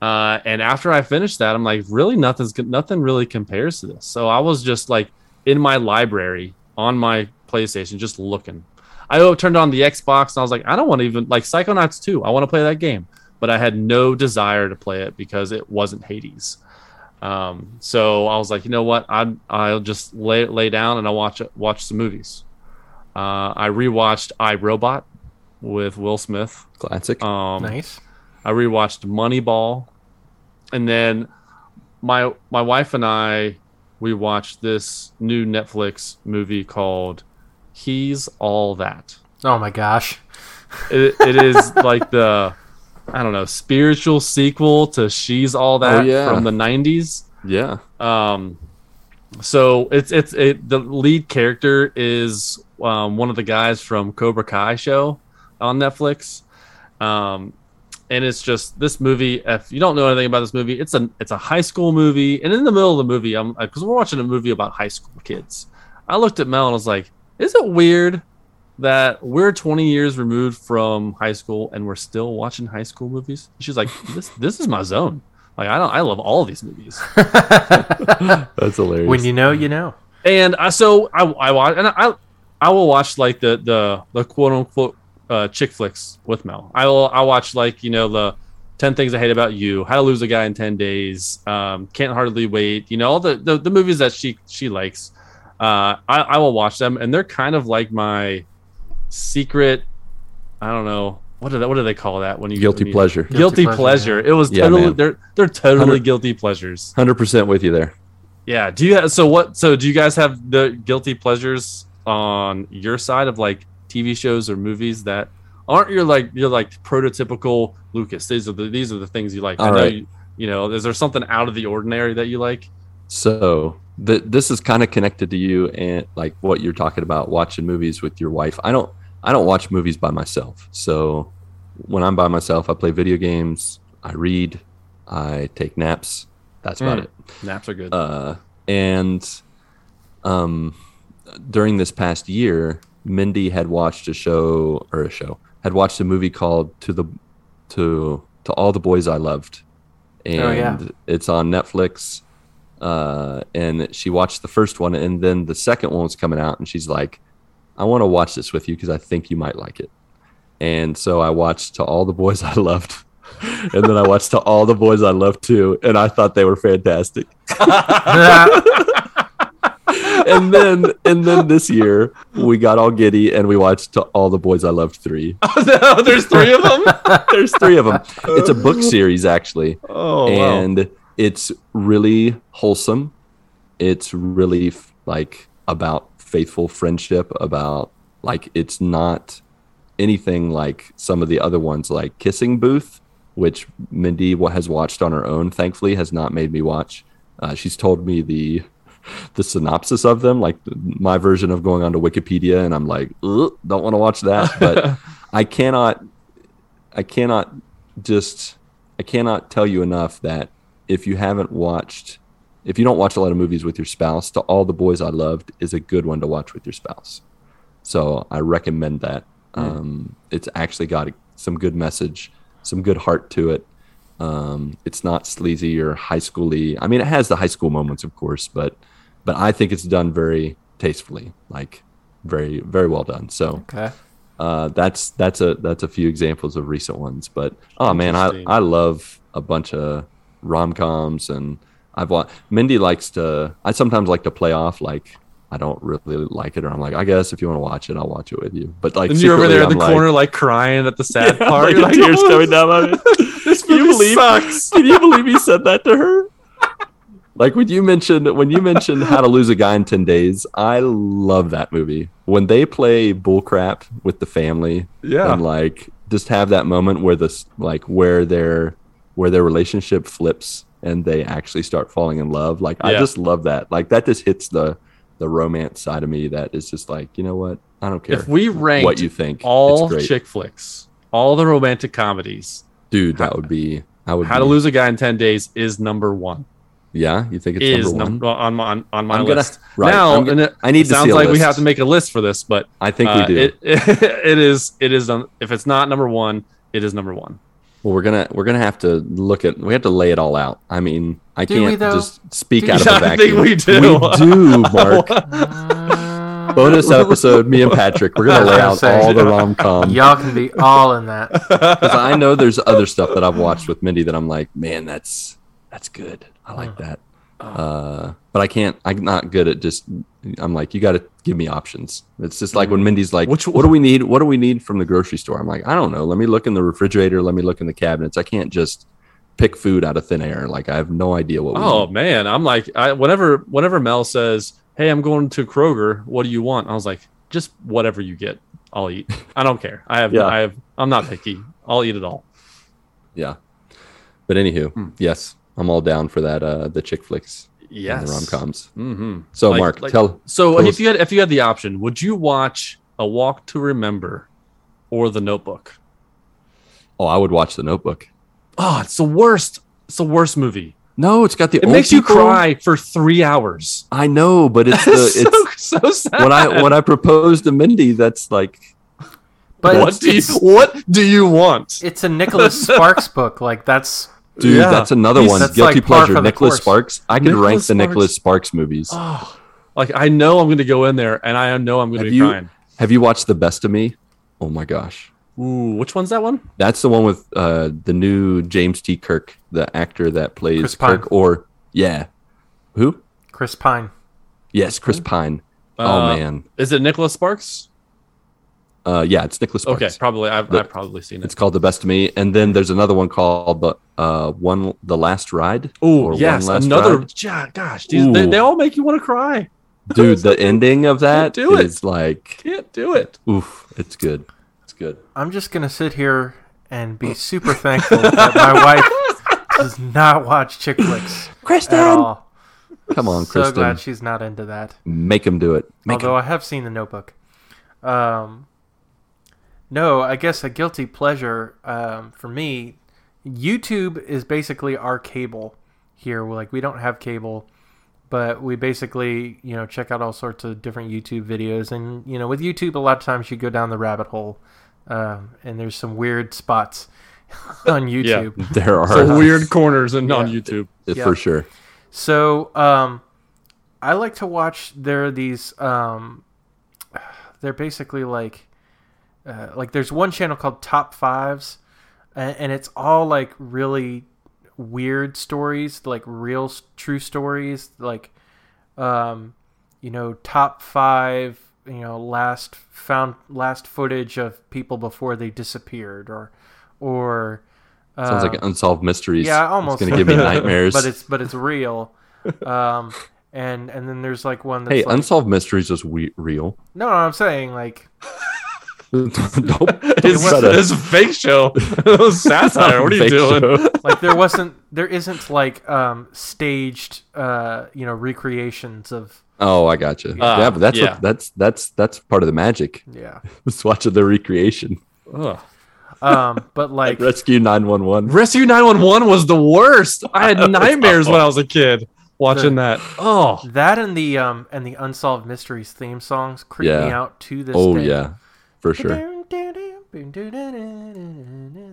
Uh, and after I finished that, I'm like, really, nothing's nothing really compares to this. So I was just like in my library on my PlayStation, just looking. I turned on the Xbox and I was like, I don't want to even like Psychonauts 2. I want to play that game, but I had no desire to play it because it wasn't Hades. Um, so I was like, you know what? I I'll just lay lay down and I'll watch watch some movies. Uh, I rewatched I Robot with Will Smith.
Classic.
Um,
nice.
I rewatched Moneyball, and then my my wife and I we watched this new Netflix movie called He's All That.
Oh my gosh.
It, it is like the I don't know spiritual sequel to She's All That
Oh, yeah.
from the '90s.
yeah.
Um, so it's it's it, the lead character is um, one of the guys from Cobra Kai show on Netflix. Um, and it's just this movie. If you don't know anything about this movie, it's a it's a high school movie, and in the middle of the movie, I'm because we're watching a movie about high school kids. I looked at Mel and I was like, "Is it weird that we're 20 years removed from high school and we're still watching high school movies?" She's like, "This this is my zone. Like I don't I love all these movies."
That's hilarious.
when you know, you know.
and I so I I watch and I I will watch like the the the quote unquote uh, chick flicks with Mel. I will I watch like you know the ten things I hate about you, How to Lose a Guy in Ten Days, um, Can't Hardly Wait. You know all the the, the movies that she she likes. Uh, I I will watch them, and they're kind of like my secret. I don't know what do they, what do they call that when you
Guilty
when you-
pleasure.
Guilty,
Guilty
pleasure.
pleasure,
It was
Yeah,
totally
man.
they're they're totally guilty pleasures.
Hundred percent with you there.
Yeah. Do you so what? So do you guys have the guilty pleasures on your side of like TV shows or movies that aren't your like your like prototypical Lucas? These are the these are the things you like. I know
right.
you, you know. Is there something out of the ordinary that you like?
So th- this is kind of connected to you and like what you're talking about watching movies with your wife. I don't I don't watch movies by myself. So when I'm by myself, I play video games, I read, I take naps. That's about
Mm.
it.
Naps are good.
Uh, and um, during this past year, Mindy had watched a show or a show had watched a movie called "To the to to All the Boys I Loved," and
Oh, yeah.
it's on Netflix. Uh, and she watched the first one, and then the second one was coming out, and she's like, "I want to watch this with you because I think you might like it." And so I watched "To All the Boys I Loved." and then I watched to all the boys I Loved too, and I thought they were fantastic. and then and then this year we got all giddy and we watched to all the boys I loved three.
no, there's three of them.
There's three of them. It's a book series actually,
Oh, wow.
It's really wholesome. It's really f- like about faithful friendship. About like it's not anything like some of the other ones, like Kissing Booth, which Mindy has watched on her own. Thankfully, has not made me watch. Uh, she's told me the the synopsis of them, like my version of going onto Wikipedia, and I'm like, don't want to watch that. But I cannot, I cannot just, I cannot tell you enough that if you haven't watched, if you don't watch a lot of movies with your spouse, to all the boys I loved is a good one to watch with your spouse. So I recommend that. Um, it's actually got a, some good message, some good heart to it. Um, it's not sleazy or high schooly. I mean, it has the high school moments, of course, but but I think it's done very tastefully, like very very well done. So
okay.
uh, that's that's a that's a few examples of recent ones. But oh man, I I love a bunch of rom coms, and I've watched. Mindy likes to. I sometimes like to play off like. I don't really like it, or I'm like, I guess if you want to watch it, I'll watch it with you. But like,
and you're over there in the
I'm
corner, like crying at the sad
Yeah,
part.
like
You're
the tears
"Oh,
coming down my
This
you believe-
sucks.
Can you believe he said that to her? Like when you mentioned when you mentioned How to Lose a Guy in Ten Days, I love that movie. When they play bullcrap with the family,
Yeah.
and like just have that moment where this like where their where their relationship flips and they actually start falling in love. Like I just love that. Like that just hits the the romance side of me. That is just like you know what I don't care
If we rank
what you think.
all chick flicks, all the romantic comedies,
dude. That would be. I would.
How to Lose a Guy in Ten Days is number one.
Yeah, you think it's
is
number one?
number on my on, on my
I'm gonna-
list.
right,
Now,
I'm gonna-
it,
I need to
sounds like we have to make a list for this, but
I think
uh,
we do.
It, it is it is um, if it's not number one, it is number one.
Well, we're gonna we're gonna have to look at. We have to lay it all out. I mean, I
Do
can't just speak
Do
out
you-
of a
I think
vacuum.
we do.
We do, Marc.
Uh,
Bonus episode. Me and Patrick. We're gonna lay out
say,
all the rom com.
Y'all can be all in that.
Because I know there's other stuff that I've watched with Mindy that I'm like, man, that's that's good. I like that. Uh, but I can't. I'm not good at just. I'm like, you got to give me options. It's just like when Mindy's like,
Which-
what do we need? What do we need from the grocery store? I'm like, I don't know. Let me look in the refrigerator. Let me look in the cabinets. I can't just pick food out of thin air. Like I have no idea what. We
Oh
need.
man, I'm like, I, whenever whenever Mel says, "Hey, I'm going to Kroger. What do you want?" I was like, just whatever you get, I'll eat. I don't care. I have
Yeah.
I have I'm not picky. I'll eat it all.
Yeah. But anywho,
Hmm.
yes, I'm all down for that. Uh, the chick flicks,
Yes,
and the rom coms.
Mm-hmm.
So,
Like-
Marc,
like-
tell.
So
Tell
if
us-
you had if you had the option, would you watch A Walk to Remember or The Notebook?
Oh, I would watch The Notebook.
Oh, it's the worst. It's the worst movie.
No, it's got the.
It
old
makes you cry for three hours.
I know, but it's the.
It's
It's
so, so sad.
when I when I proposed to Mindy, that's like
But
what do you what do you want?
it's a Nicholas Sparks book. Like that's
dude,
Yeah.
that's another
He's-
one.
that's
Guilty
like
pleasure. Nicholas. Sparks. I could rank
Nicholas
the
Sparks.
Nicholas Sparks movies.
Oh, like I know I'm going to go in there, and I know I'm going to
Have
be
you-
crying.
Have you watched The Best of Me? Oh my gosh,
Ooh, which one's that one?
that's the one with uh, the new James T. Kirk, the actor that plays
Chris
Kirk. Or yeah, who?
Chris Pine.
Yes, Chris Pine. oh
Uh,
man,
Is it Nicholas Sparks?
Uh, yeah, it's Nicholas Sparks.
Okay, probably. I've,
The-
I've probably seen it.
It's called The Best of Me, and then there's another one called the uh, one, The Last Ride.
Oh yes,
One Last
another.
Ride.
Yeah, gosh, these, they, they all make you want to cry.
Dude, the ending of that
do it.
is like,
Can't do it.
oof, it's good. It's good.
I'm just gonna sit here and be super thankful that my wife does not watch chick flicks
Kristen,
at all.
come on,
So
Kristen,
glad she's not into that.
make him do it. Make
Although
him.
I have seen the Notebook. Um, no, I guess a guilty pleasure um, for me. YouTube is basically our cable here. We're like we don't have cable, but we basically you know check out all sorts of different YouTube videos, and you know with YouTube a lot of times you go down the rabbit hole, um, and there's some weird spots on YouTube.
yeah, There are
So weird corners and on YouTube.
Yeah.
for sure.
So, um, I like to watch. There are these. Um, they're basically like, uh, like there's one channel called Top Fives, and, and it's all like really weird stories, like real true stories, like, um, you know, top five. You know, last found last footage of people before they disappeared, or, or.
Sounds like
um,
unsolved mysteries.
yeah, almost.
It's gonna give me nightmares.
but it's but it's real. Um, and and then there's like one that's
hey,
like,
unsolved mysteries is we- real.
no, no, I'm saying like
It's,
try to-
it's a fake show. Satire. What are you doing?
like there wasn't there isn't like um staged uh you know recreations of
Oh, I got you.
Ah,
yeah, but that's
yeah.
what that's that's that's part of the magic.
yeah
Let's watch the recreation.
Ugh.
um but like
Rescue nine one one.
Rescue 911 was the worst. I had nightmares when I was a kid watching that. Oh,
that and the um and the unsolved mysteries theme songs creep me out to this
Oh
day.
yeah, for sure.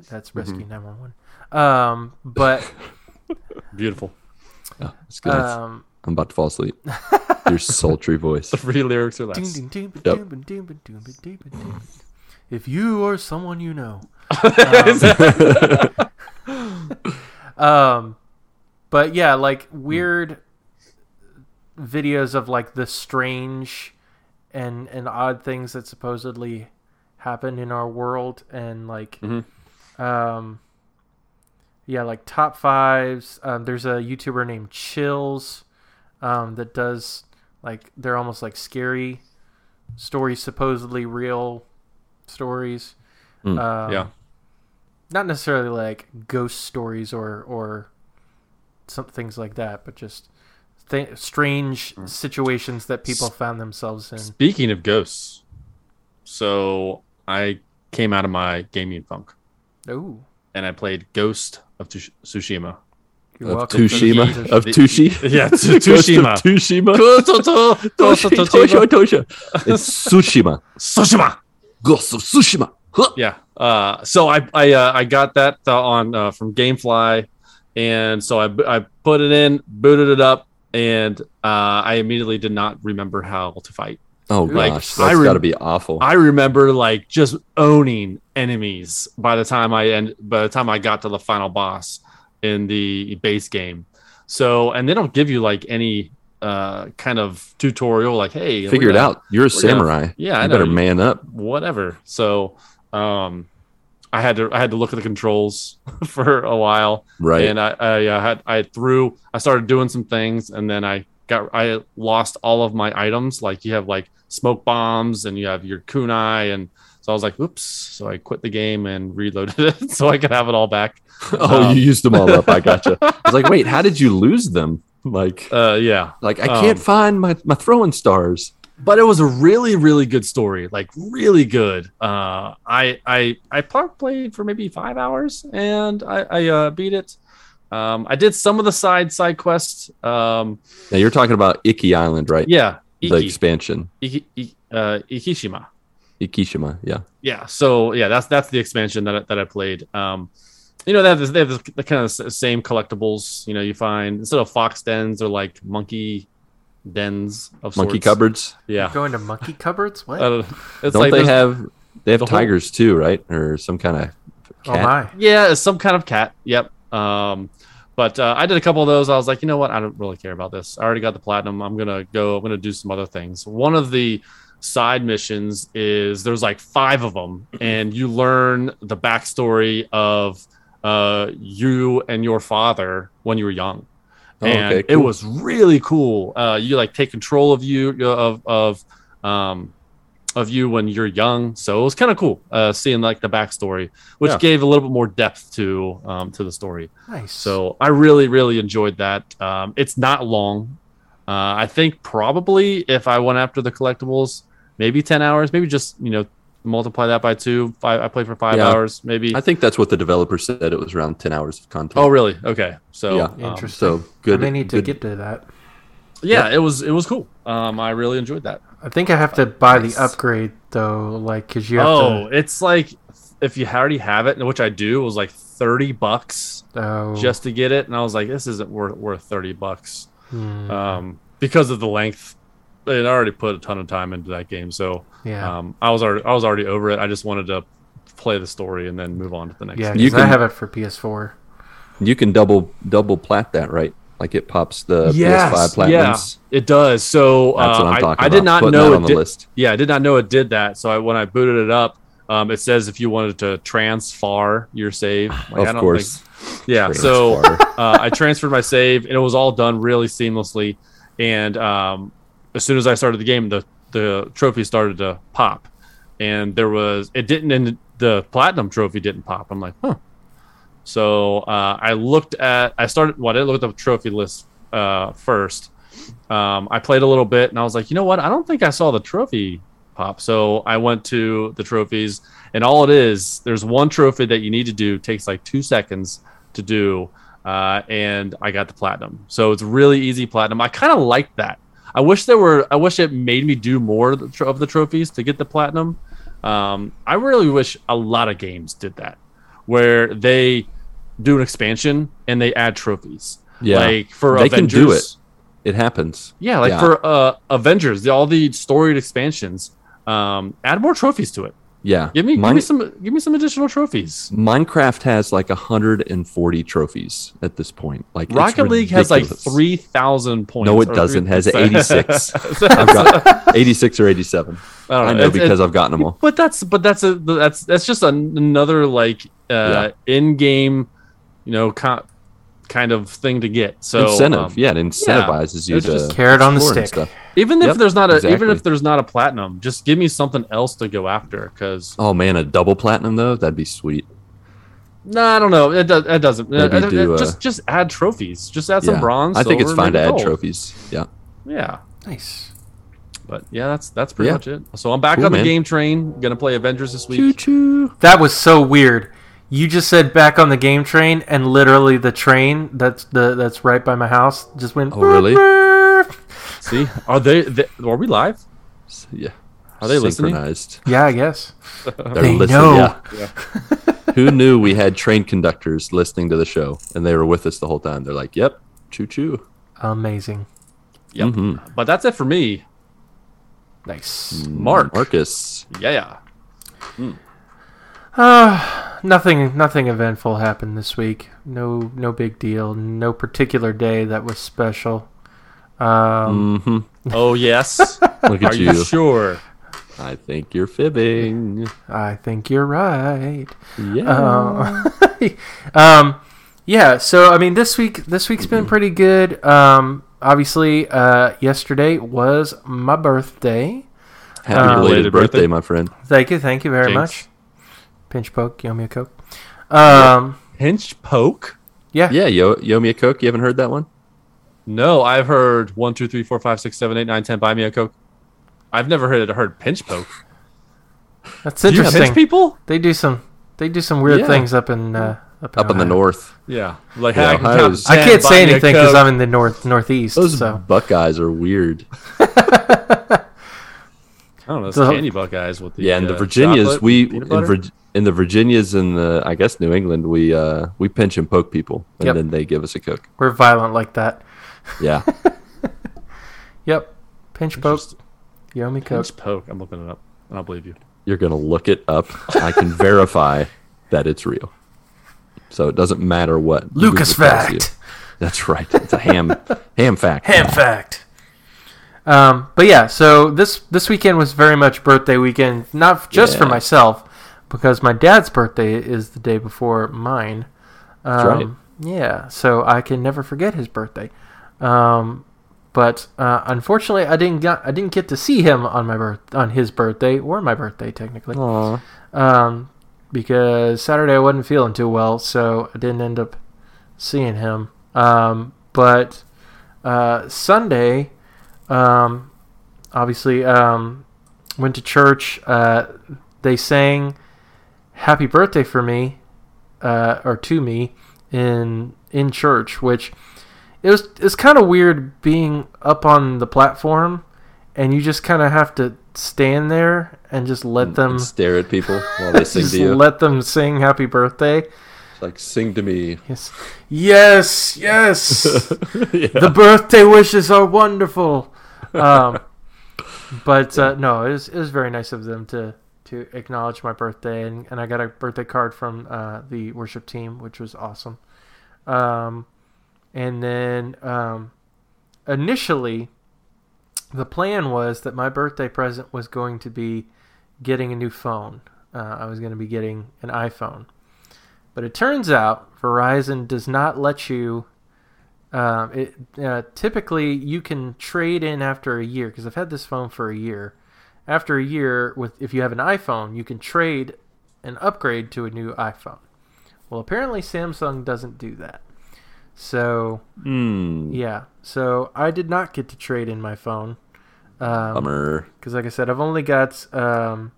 That's rescue 911 um but
beautiful.
Oh, it's good.
um
I'm about to fall asleep. Your sultry voice.
The free lyrics are less.
Yep.
If you or someone you know. Um, but yeah, like weird videos of like the strange and and odd things that supposedly happen in our world and like
Mhm.
um yeah like top fives um, there's a youtuber named chills um, that does like they're almost like scary stories supposedly real stories
Mm,
um,
yeah.
not necessarily like ghost stories or or some things like that but just th- strange
Mm.
situations that people found themselves in
Speaking of ghosts, so I came out of my gaming funk
oh
and I played Ghost of Tush- Tsushima.
you're
Of
welcome to the
Tushima. Of
The-
Tushi.
Yeah,
Ghost
Tsu-
of
Tsushima.
Tushima. Tosha, Tosha, Tosha. It's Tsushima.
Tsushima.
Ghost of Tsushima.
Yeah. Uh, so I I uh, I got that uh, on uh, from GameFly, and so I I put it in, booted it up, and uh, I immediately did not remember how to fight.
Oh
Like,
gosh,
I
that's
rem-
got to be awful.
I remember like just owning enemies by the time I end by the time I got to the final boss in the base game. So and they don't give you like any uh kind of tutorial like hey
Figure it
gonna-
out. You're a
we're gonna-
samurai.
Yeah, I
you
know.
better man up.
whatever. So um I had to I had to look at the controls for a while
Right.
and I, I uh, had I threw I started doing some things and then I got I lost all of my items like you have like smoke bombs and you have your kunai and so I was like oops so I quit the game and reloaded it so I could have it all back
oh,
um,
you used them all up. I gotcha. I was like, wait, how did you lose them? Like,
uh yeah
like I can't
um,
find my my throwing stars.
but it was a really really good story like really good uh I I I played for maybe five hours and I I uh, beat it um I did some of the side side quests um
Now you're talking about Iki Island, right?
yeah
The expansion,
Iki, Iki- uh, Ikishima
Ikishima. Yeah.
yeah so yeah that's that's the expansion that I, that I played um you know they have this, they have this, the kind of same collectibles you know you find instead of fox dens or like monkey dens of
Monkey
sorts.
cupboards.
yeah
going to monkey cupboards what
I don't- it's
Don't
like
they have? They have
the whole-
tigers too, right? Or some kind of
oh my
yeah some kind of cat yep um but uh, i did a couple of those. I was like you know what? I don't really care about this. I already got the platinum. I'm gonna go i'm gonna do some other things. One of the side missions is there's like five of them and you learn the backstory of uh, you and your father when you were young.
Oh,
and
okay,
it was really cool. Uh, you like take control of you of of um of you when you're young, so it was kind of cool uh, seeing like the backstory, which
Yeah.
gave a little bit more depth to um to the story.
Nice.
So I really, really enjoyed that. Um, it's not long. Uh, I think probably if I went after the collectibles, maybe ten hours, maybe just you know multiply that by two. Five. I played for five
Yeah.
hours, maybe.
I think that's what the developer said. It was around ten hours of content.
oh, really? Okay. So
Yeah.
um,
Interesting.
so good.
I may need to
good-
get to that.
Yeah, it was it was cool. Um, I really enjoyed that.
I think I have to buy
Nice.
the upgrade though, like because you have
Oh, it's like if you already have it, which I do, it was like thirty bucks
oh,
just to get it, and I was like, this isn't worth worth thirty bucks.
hmm,
um, because of the length. And I already put a ton of time into that game, so
yeah,
um, I was already I was already over it. I just wanted to play the story and then move on to the next.
yeah.
game.
You
'cause I
can-
have it for PS4.
You can double double plat that, right? Like it pops the
Yes,
PS5
yeah, it does. So
That's
uh,
what I'm
I,
talking
I did
about.
not
Putting
know it
on the
did.
list.
Yeah, I did not know it did that. So I, when I booted it up, um, it says if you wanted to transfer your save. Like, I
Of
don't
course.
Think, yeah. So uh, I transferred my save, and it was all done really seamlessly. And um, as soon as I started the game, the the trophy started to pop, and there was it didn't, and the platinum trophy didn't pop. I'm like, huh. So uh, I looked at, I started, well, I didn't look at the trophy list uh, first. Um, I played a little bit, and I was like, you know what? I don't think I saw the trophy pop. So I went to the trophies, and all it is, there's one trophy that you need to do. Takes like two seconds to do, uh, and I got the platinum. So it's really easy platinum. I kind of like that. I wish there were. I wish it made me do more of the, of the trophies to get the platinum. Um, I really wish a lot of games did that, where they do an expansion and they add trophies.
Yeah.
like for
They can
Avengers.
do it. It happens.
Yeah, like
Yeah.
for uh, Avengers, the, all the storied expansions. Um, add more trophies to it.
Yeah.
Give me, give me some, give me some additional trophies.
Minecraft has like 140 trophies at this point. Like it's
Rocket League has like three thousand points.
No, it doesn't. It has
3,000.
86. I've got 86 or 87.
I don't
I know
It's-
because
it's-
I've gotten them all.
But that's but that's a that's that's just an, another like uh, in-game, you know, co- kind of thing to get. So
Incentive.
um,
yeah, it incentivizes you to
just
carrot on the
explore
stick.
stuff.
even if
Yep,
there's not a even if there's not a platinum, just give me something else to go after. Because
Oh man, a double platinum though, that'd be sweet.
no, I don't know. It does. It doesn't.
Maybe
Uh, uh,
do, uh,
just just add trophies. Just add some
Yeah.
bronze.
I think it's fine to
maybe
add
gold.
trophies. Yeah.
Yeah.
Nice.
But yeah, that's that's pretty
Yeah.
much it. So I'm back
Cool,
on the
man.
game train. Gonna play Avengers this week.
Choo choo.
That was so weird. You just said back on the game train, and literally the train that's the that's right by my house just went.
Oh, really?
See, are they, they? Are we live?
So, yeah.
Are they listening?
Synchronized.
Yeah, I guess.
They're
They
listening.
know.
Yeah. Who knew we had train conductors listening to the show and they were with us the whole time? They're like, "Yep, choo choo."
Amazing.
Yep.
Mhm.
But that's it for me.
Nice.
Marc.
Marcus.
Yeah, yeah.
Uh, nothing nothing eventful happened this week. No no big deal. No particular day that was special. Um,
hmm
Oh yes.
Look
Are you
you.
sure?
I think you're fibbing.
I think you're right.
Yeah.
Uh, um, yeah. So I mean, this week this week's been pretty good. Um, obviously, uh, yesterday was my birthday.
Happy
uh,
belated
Belated
birthday,
birthday.
my friend.
Thank you, thank you very
Jinx.
much. Pinch poke, yummy a coke. Um,
Pinch poke?
yeah,
Yeah, yo, yo me a coke. You haven't heard that one?
No, I've heard one, two, three, four, five, six, seven, eight, nine, ten. Buy me a coke. I've never heard it heard pinch poke.
that's
Do you
interesting.
pinch people?
They do some they do some weird
Yeah.
things up in uh, up in,
Up in the north.
Yeah. Like
Yeah,
hey, I, can 10,
I can't say
buy me a
anything because I'm in the north northeast.
Those
so
Buckeyes are weird.
I don't know. It's
So-
candy Buckeyes with the
Yeah, and the
uh,
Virginias, we in,
butter.
Vir- in the Virginias and the I guess New England, we uh we pinch and poke people, and
Yep.
then they give us a coke.
we're violent like that.
Yeah,
Yep, pinch poke,
Interesting.
yummy coke.
pinch poke. I'm looking it up. I don't believe you.
you're gonna look it up. I can verify that it's real. So it doesn't matter what
Lucas
Google you.
fact.
That's right. It's a ham ham fact.
Ham fact. Um, but yeah, so this this weekend was very much birthday weekend, not just for myself, because my dad's birthday is the day before mine. Um,
right.
Yeah, so I can never forget his birthday. Um, but uh, unfortunately, I didn't get I didn't get to see him on my birth on his birthday or my birthday technically.
Aw.
Um, because Saturday I wasn't feeling too well, so I didn't end up seeing him. Um, but uh, Sunday, um, obviously, um, went to church. Uh, they sang "Happy Birthday" for me, uh, or to me, in in church, which it was it's kind of weird being up on the platform, and you just kind of have to stand there and just let them
And stare at people while they sing to you.
let them sing "Happy Birthday."
Like sing to me.
Yes, yes, yes.
yeah.
the birthday wishes are wonderful. Um, but uh, no, it was it was very nice of them to to acknowledge my birthday, and, and I got a birthday card from uh, the worship team, which was awesome. Um, and then um, initially, the plan was that my birthday present was going to be getting a new phone. Uh, I was going to be getting an iPhone. But it turns out Verizon does not let you. Um, it uh, typically you can trade in after a year because I've had this phone for a year. After a year, with if you have an iPhone, you can trade and upgrade to a new iPhone. Well, apparently Samsung doesn't do that. So
Hmm.
yeah, so I did not get to trade in my phone. Um,
Bummer.
because like I said, I've only got um,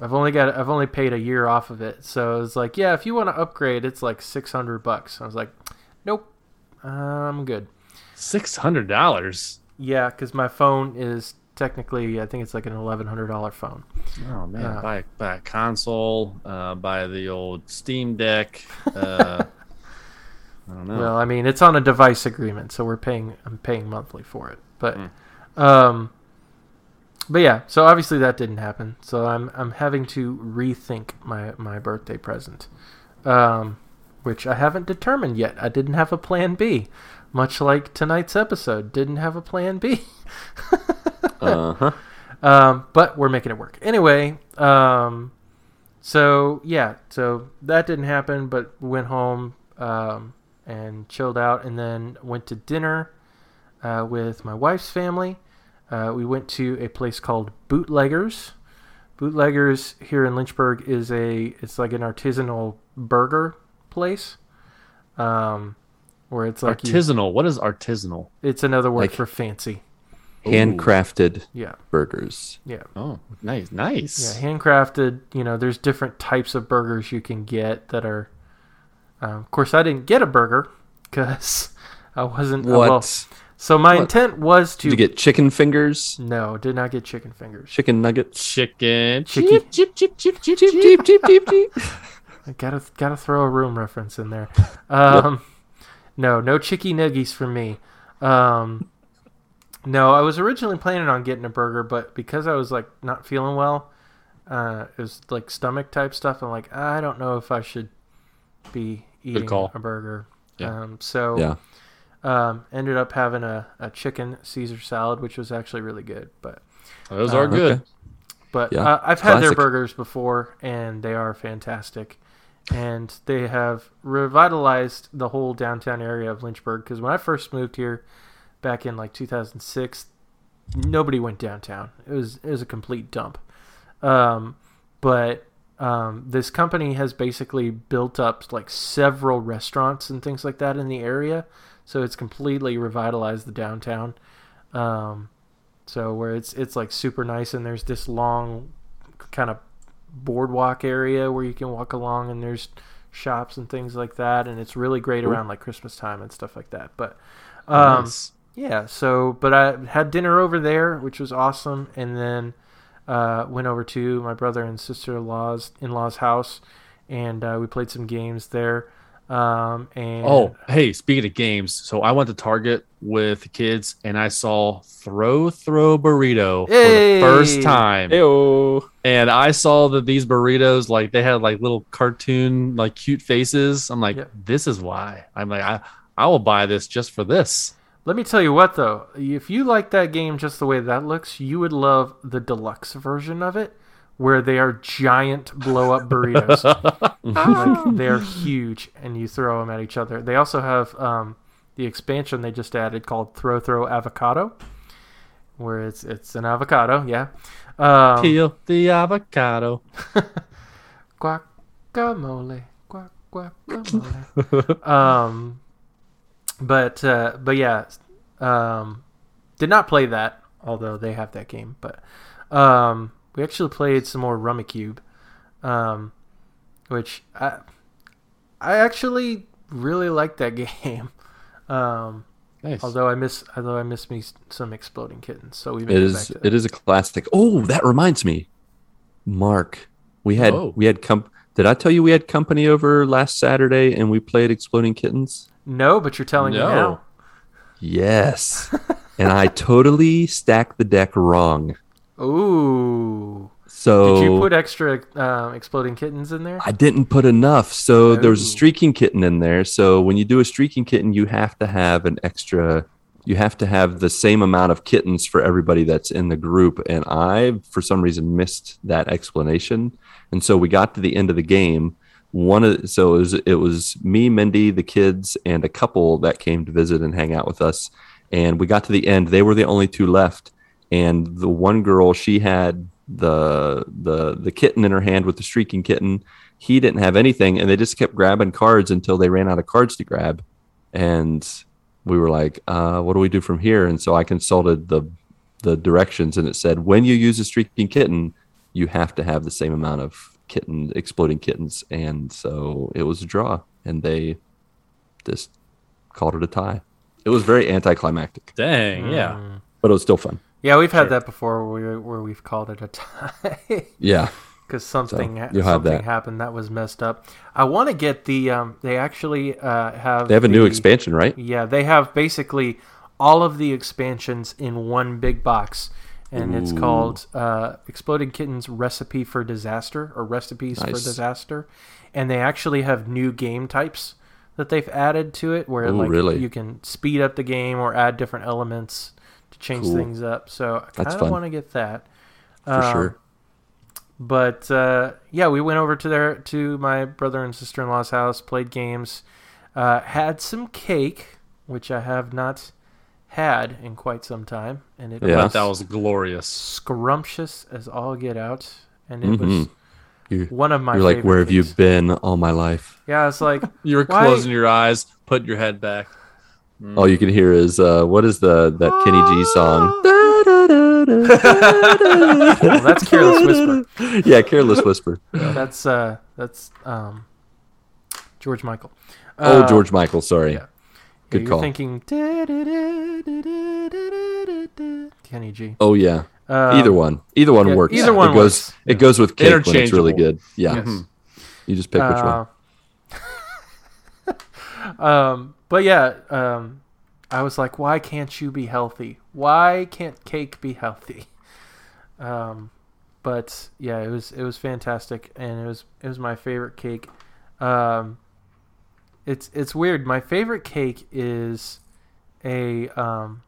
I've only got I've only paid a year off of it. So it's like, yeah, if you want to upgrade, it's like six hundred bucks. I was like, nope, I'm good.
Six hundred dollars.
Yeah, because my phone is technically I think it's like an eleven hundred dollar phone.
Oh man,
Yeah.
buy buy a console, uh, buy the old Steam Deck. Uh, I don't know.
Well, I mean, it's on a device agreement, so we're paying I'm paying monthly for it. But
Mm.
um but yeah, so obviously that didn't happen. So I'm I'm having to rethink my my birthday present. Um which I haven't determined yet. I didn't have a plan B. Much like tonight's episode, didn't have a plan B.
Uh huh.
Um, but we're making it work. Anyway, um, so yeah, so that didn't happen, but went home um, and chilled out, and then went to dinner uh, with my wife's family. Uh, we went to a place called Bootleggers. Bootleggers here in Lynchburg is a it's like an artisanal burger place, um, where it's like you-
artisanal. What is artisanal?
it's another word
Like-
for fancy.
Handcrafted
Yeah,
burgers.
yeah.
Oh, nice, nice.
Yeah, handcrafted. You know, there's different types of burgers you can get that are. Um, of course, I didn't get a burger because I wasn't. uh,
What?
well, so my
What?
intent was to.
Did you get chicken fingers?
no, did not get chicken fingers.
Chicken nuggets?
Chicken.
Chicky.
Chip, chip, chip, chip, chip,
Cheep,
chip.
cheep, cheep, cheep, cheep.
I gotta gotta throw a room reference in there. Um, no, no chicky nuggies for me. Um, no, I was originally planning on getting a burger, but because I was like not feeling well, uh, it was like stomach type stuff. I'm like, I don't know if I should be eating a burger.
Yeah.
Um, so
Yeah.
um, ended up having a, a chicken Caesar salad, which was actually really good. But
Those
Uh,
are good.
okay.
but
Yeah,
uh, I've had their burgers before, and they are fantastic. And they have revitalized the whole downtown area of Lynchburg. Because when I first moved here, back in like 2006, nobody went downtown. It was it was a complete dump. Um, but um, this company has basically built up like several restaurants and things like that in the area. So it's completely revitalized the downtown. Um, so where it's it's like super nice and there's this long kind of boardwalk area where you can walk along and there's shops and things like that and it's really great around like Christmas time and stuff like that. But um,
Nice.
yeah, so but I had dinner over there, which was awesome, and then uh, went over to my brother and sister in law's in law's house, and uh, we played some games there. Um, and
Oh, hey, speaking of games, so I went to Target with kids and I saw Throw Throw Burrito
Hey!
for the first time.
Ew.
And I saw that these burritos, like they had like little cartoon, like cute faces. I'm like,
Yep.
this is why. I'm like, I, I will buy this just for this.
let me tell you what though, if you like that game just the way that looks, you would love the deluxe version of it, where they are giant blow up burritos. like they are huge, and you throw them at each other. They also have um, the the expansion they just added called Throw Throw Avocado, where it's it's an avocado, yeah. Um,
Peel the avocado.
guacamole, guac guacamole. um, but uh, but yeah, um, did not play that. Although they have that game, but um, we actually played some more Rummikub, um, which I I actually really like that game. Um,
Nice.
although I miss although I miss me some exploding kittens, so we
It
it,
is
back to that.
it is a classic. Oh, that reminds me. Marc, we had
Oh.
we had comp did I tell you we had company over last Saturday and we played Exploding Kittens?
No, but you're telling
No.
me now.
Yes. and I totally stacked the deck wrong.
Ooh.
So
Did you put extra um, exploding kittens in there?
I didn't put enough. So there was a
Oh.
streaking kitten in there. So when you do a streaking kitten, you have to have an extra you have to have the same amount of kittens for everybody that's in the group. And I, for some reason, missed that explanation. And so we got to the end of the game. One of so it was it was me, Mindy, the kids, and a couple that came to visit and hang out with us. And we got to the end. They were the only two left. And the one girl, she had the the the kitten in her hand with the streaking kitten. He didn't have anything, and they just kept grabbing cards until they ran out of cards to grab. And we were like, uh, "What do we do from here?" And so I consulted the the directions, and it said, "When you use a streaking kitten, you have to have the same amount of kitten exploding kittens." And so it was a draw, and they just called it a tie. It was very anticlimactic,
Dang, yeah.
Mm.
but it was still fun.
Yeah, we've had
Sure.
that before where, where we've called it a tie
Yeah,
because something
have
something
that.
happened that was messed up. I want to get the um, they actually uh, have
they have a new expansion, right?
Yeah, they have basically all of the expansions in one big box, and it's called uh, Exploding Kittens Recipe for Disaster or Recipes for Disaster, and they actually have new game types that they've added to it, where
Ooh,
like
really?
you can speed up the game or add different elements to change
Cool.
things up. So I kind of want to get that
For
Um,
sure.
But uh, yeah, we went over to their to my brother and sister in law's house, played games, uh, had some cake, which I have not had in quite some time, and it
Yeah.
was
That was glorious.
scrumptious as all get out, and it was
Mhm. You-
one of my.
You're like, where have you been all my life?
Yeah, it's like
You were
Why-
closing your eyes, putting your head back.
All you can hear is uh, what is the that Kenny G song?
well, that's Careless Whisper.
Yeah, Careless Whisper.
That's uh, that's um, George Michael.
Oh,
Uh,
George Michael. Sorry.
yeah.
Good
you're
call.
thinking Kenny G.
Oh yeah.
Um,
Either one. Either one
yeah,
works.
either one
it goes.
works.
It goes with cake when it's really
Interchangeable.
good. Yeah.
Mhm.
You just pick which one.
Uh, um, but yeah, um, I was like, why can't you be healthy? Why can't cake be healthy? Um, but yeah, it was it was fantastic, and it was it was my favorite cake. Um, it's it's weird. My favorite cake is a um.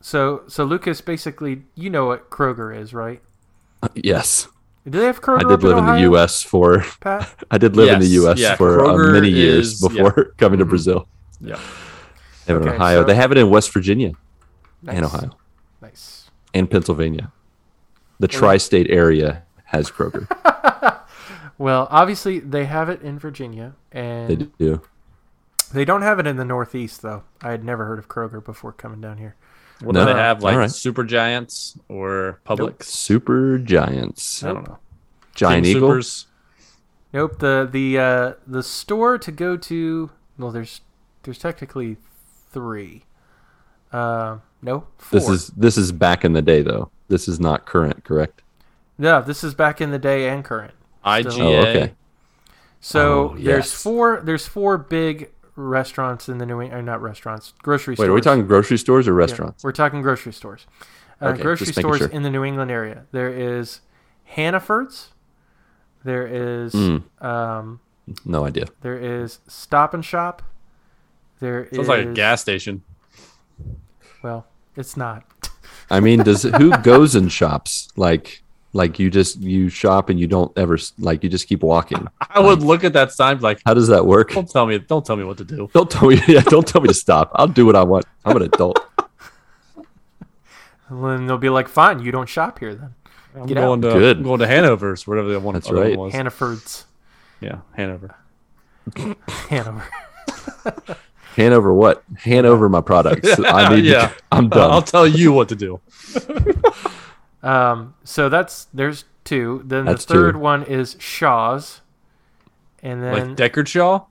So so Lucas, basically, you know what Kroger is, right?
Yes.
Do they have Kroger?
I
up
did live in the U.S. for.
Pat?
I did live in the U.S.
yeah,
for uh,
Kroger
many years
is-
before coming to
Mhm.
Brazil.
Yeah.
They have it in Ohio.
so-
They have it in West Virginia and Ohio
Nice.
and Pennsylvania. The
Well-
tri-state area has Kroger.
Well, obviously they have it in Virginia, and
they do.
they, don't have it in the Northeast, though. I had never heard of Kroger before coming down here.
What
No.
do they have? Like
Alright.
Super Giants or Publix?
Super Giants.
I don't know.
Giant
King
Eagle.
Supers?
Nope the the uh, the store to go to. Well, there's there's technically three. Uh, no, four.
This is this is back in the day though. This is not current, correct?
yeah. This is back in the day and current.
IGA.
Oh, okay.
So
Oh,
there's four there's four big restaurants in the New England, not restaurants, grocery
Wait,
stores.
are we talking grocery stores or
Yeah,
restaurants?
we're talking grocery stores. Uh,
Okay,
grocery stores
sure.
in the New England area. There is Hannaford's. There is
Mm.
um,
No idea.
there is Stop and Shop. There is
Sounds like a gas station.
Well, it's not.
I mean, does who goes and shops? Like Like you just you shop and you don't ever like you just keep walking.
I would look at that sign like,
How does that work?
don't tell me, don't tell me what to do.
Don't tell me. Yeah, don't tell me to stop. I'll do what I want. I'm an adult.
And then they'll be like, "Fine, you don't shop here then."
I'm
Get out.
going to
Good.
I'm going to Hanover's, whatever the one.
That's
other one
right.
was.
Hannaford's,
yeah, Hanover.
Hanover.
Hand over what? Hand over my products. I need.
yeah.
To, I'm
done. I'll tell you what to do.
Um, so that's there's two. Then
That's
the third
two.
one is Shaw's, and then
Like Deckard Shaw.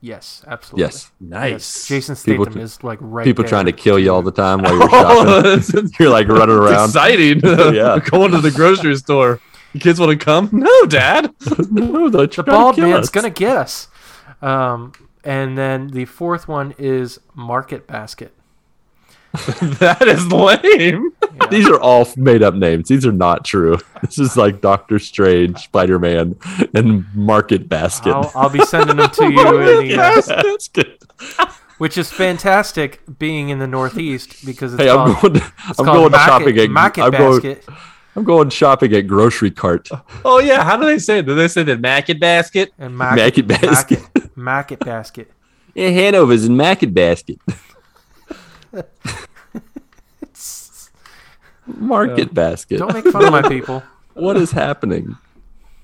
yes, absolutely.
yes.
Nice.
Yes, Jason
People
Statham
tr-
is like right.
People
there.
trying to kill you all the time while you're
Oh,
shopping. you're like running around.
exciting.
Yeah.
Going to the grocery store. The kids want to come? No, Dad.
no,
The bald
to
man's
us.
gonna get us. Um, and then the fourth one is Market Basket.
that is lame.
Yeah.
These are all made up names. These are not true. This is like Doctor Strange, Spider Man, and Market Basket.
I'll, I'll be sending them to you in the, uh,
That's
which is fantastic being in the Northeast because it's
Hey, I'm
called,
going.
it's
I'm going
Market,
shopping at.
Market
I'm going.
Basket.
I'm going shopping at Grocery Cart.
Oh yeah, how do they say it? Do they say the market basket?
and
Market Basket.
Market, Market Basket.
Yeah, Hanover's in Market Basket. Market Basket.
Don't make fun of my people.
What is happening?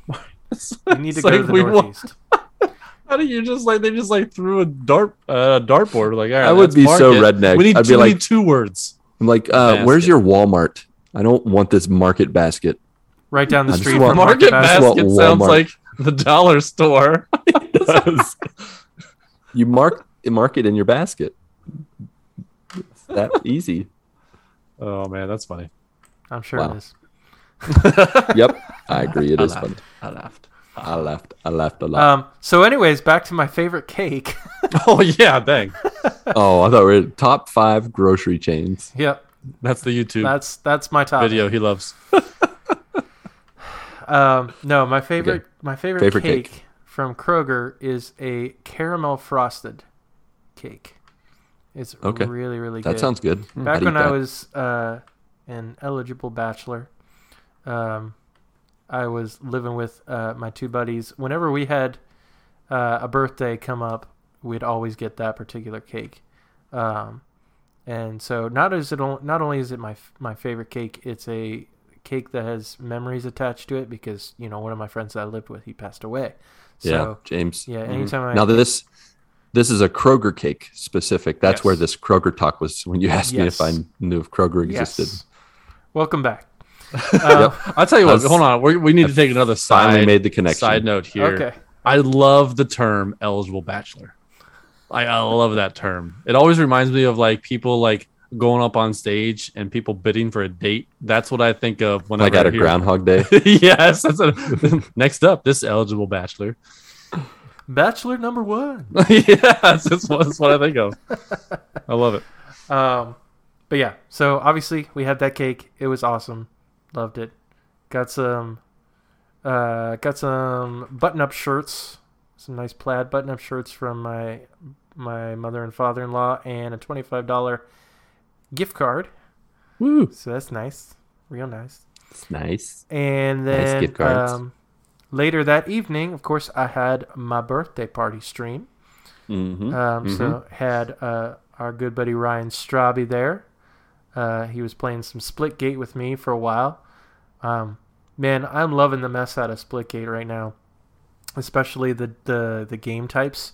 You need to
It's
go
like
to the
we want-
Northeast.
How do you just like they just like threw a dart uh, dartboard like all right,
I would
that's
be so
market.
redneck.
We need,
I'd be
two, we
like-
need two words.
I'm like, uh, where's your Walmart? I don't want this Market Basket.
Right down the
I
street
want
Market
Market Basket.
basket sounds like the dollar store.
you mark mark it in your basket. It's that easy.
oh man, that's funny.
I'm sure
Wow.
it is.
Yep, I agree. It
I
is
laughed.
fun.
I laughed.
I laughed. I laughed a lot.
Um, so, anyways, back to my favorite cake.
Oh yeah, dang.
oh, I thought we were top five grocery chains.
yep,
That's the YouTube
that's that's my top
video he loves.
Um, no, my favorite my favorite,
Favorite
cake,
cake.
from Kroger is a caramel frosted cake. It's
Okay.
really really good.
That sounds good.
Back
I'd
when I was uh, an eligible bachelor, um, I was living with uh, my two buddies. Whenever we had uh, a birthday come up, we'd always get that particular cake. Um, and so not is it not only is it my f- my favorite cake, it's a cake that has memories attached to it because you know one of my friends that I lived with he passed away.
yeah, James.
yeah, anytime I
Now this this is a Kroger cake specific. That's
Yes.
where this Kroger talk was when you asked me if I knew if Kroger existed.
yes, welcome back. Uh,
I'll tell you what.
Us-
Hold on. we we need to take another side.
Finally made the connection.
Side note here.
Okay.
I love the term eligible bachelor. I, I love that term. It always reminds me of like people like going up on stage and people bidding for a date. That's what I think of when
Like
I
got a Groundhog Day.
yes. That's a, next up, this eligible bachelor.
Bachelor number one.
yes, that's what, that's what I think of. I love it.
Um, but yeah, so obviously we had that cake. It was awesome. Loved it. Got some, uh, got some button-up shirts, some nice plaid button-up shirts from my my mother and father-in-law, and a twenty-five dollar gift card.
Woo!
So that's nice, real nice.
It's nice.
And
Nice
then
gift cards.
Um, later that evening, of course, I had my birthday party stream.
Mm-hmm.
Um, So had uh, our good buddy Ryan Straube there. Uh, he was playing some Splitgate with me for a while. Um, man, I'm loving the mess out of Splitgate right now, especially the the, the game types.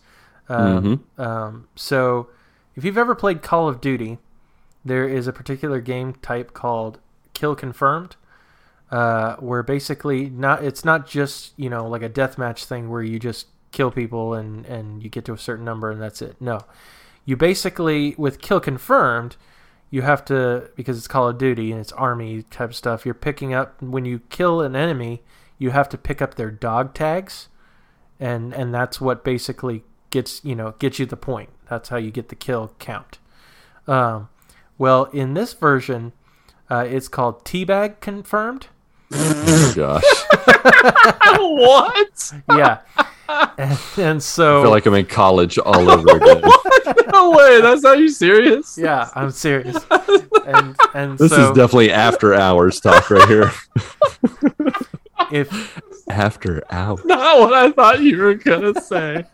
Um, um, so, if you've ever played Call of Duty, there is a particular game type called Kill Confirmed, uh, where basically not it's not just you know like a deathmatch thing where you just kill people and and you get to a certain number and that's it. No, you basically with Kill Confirmed, you have to because it's Call of Duty and it's army type stuff. You're picking up when you kill an enemy, you have to pick up their dog tags, and and that's what basically gets you know gets you the point. That's how you get the kill count. Um, well, in this version, uh, it's called Teabag Confirmed.
Gosh,
what?
Yeah, and, and so
I feel like I'm in college all over again.
No way. That's not you serious?
yeah, I'm serious. And and
This
so
is definitely after hours talk right here.
if
After hours.
Not what I thought you were gonna say.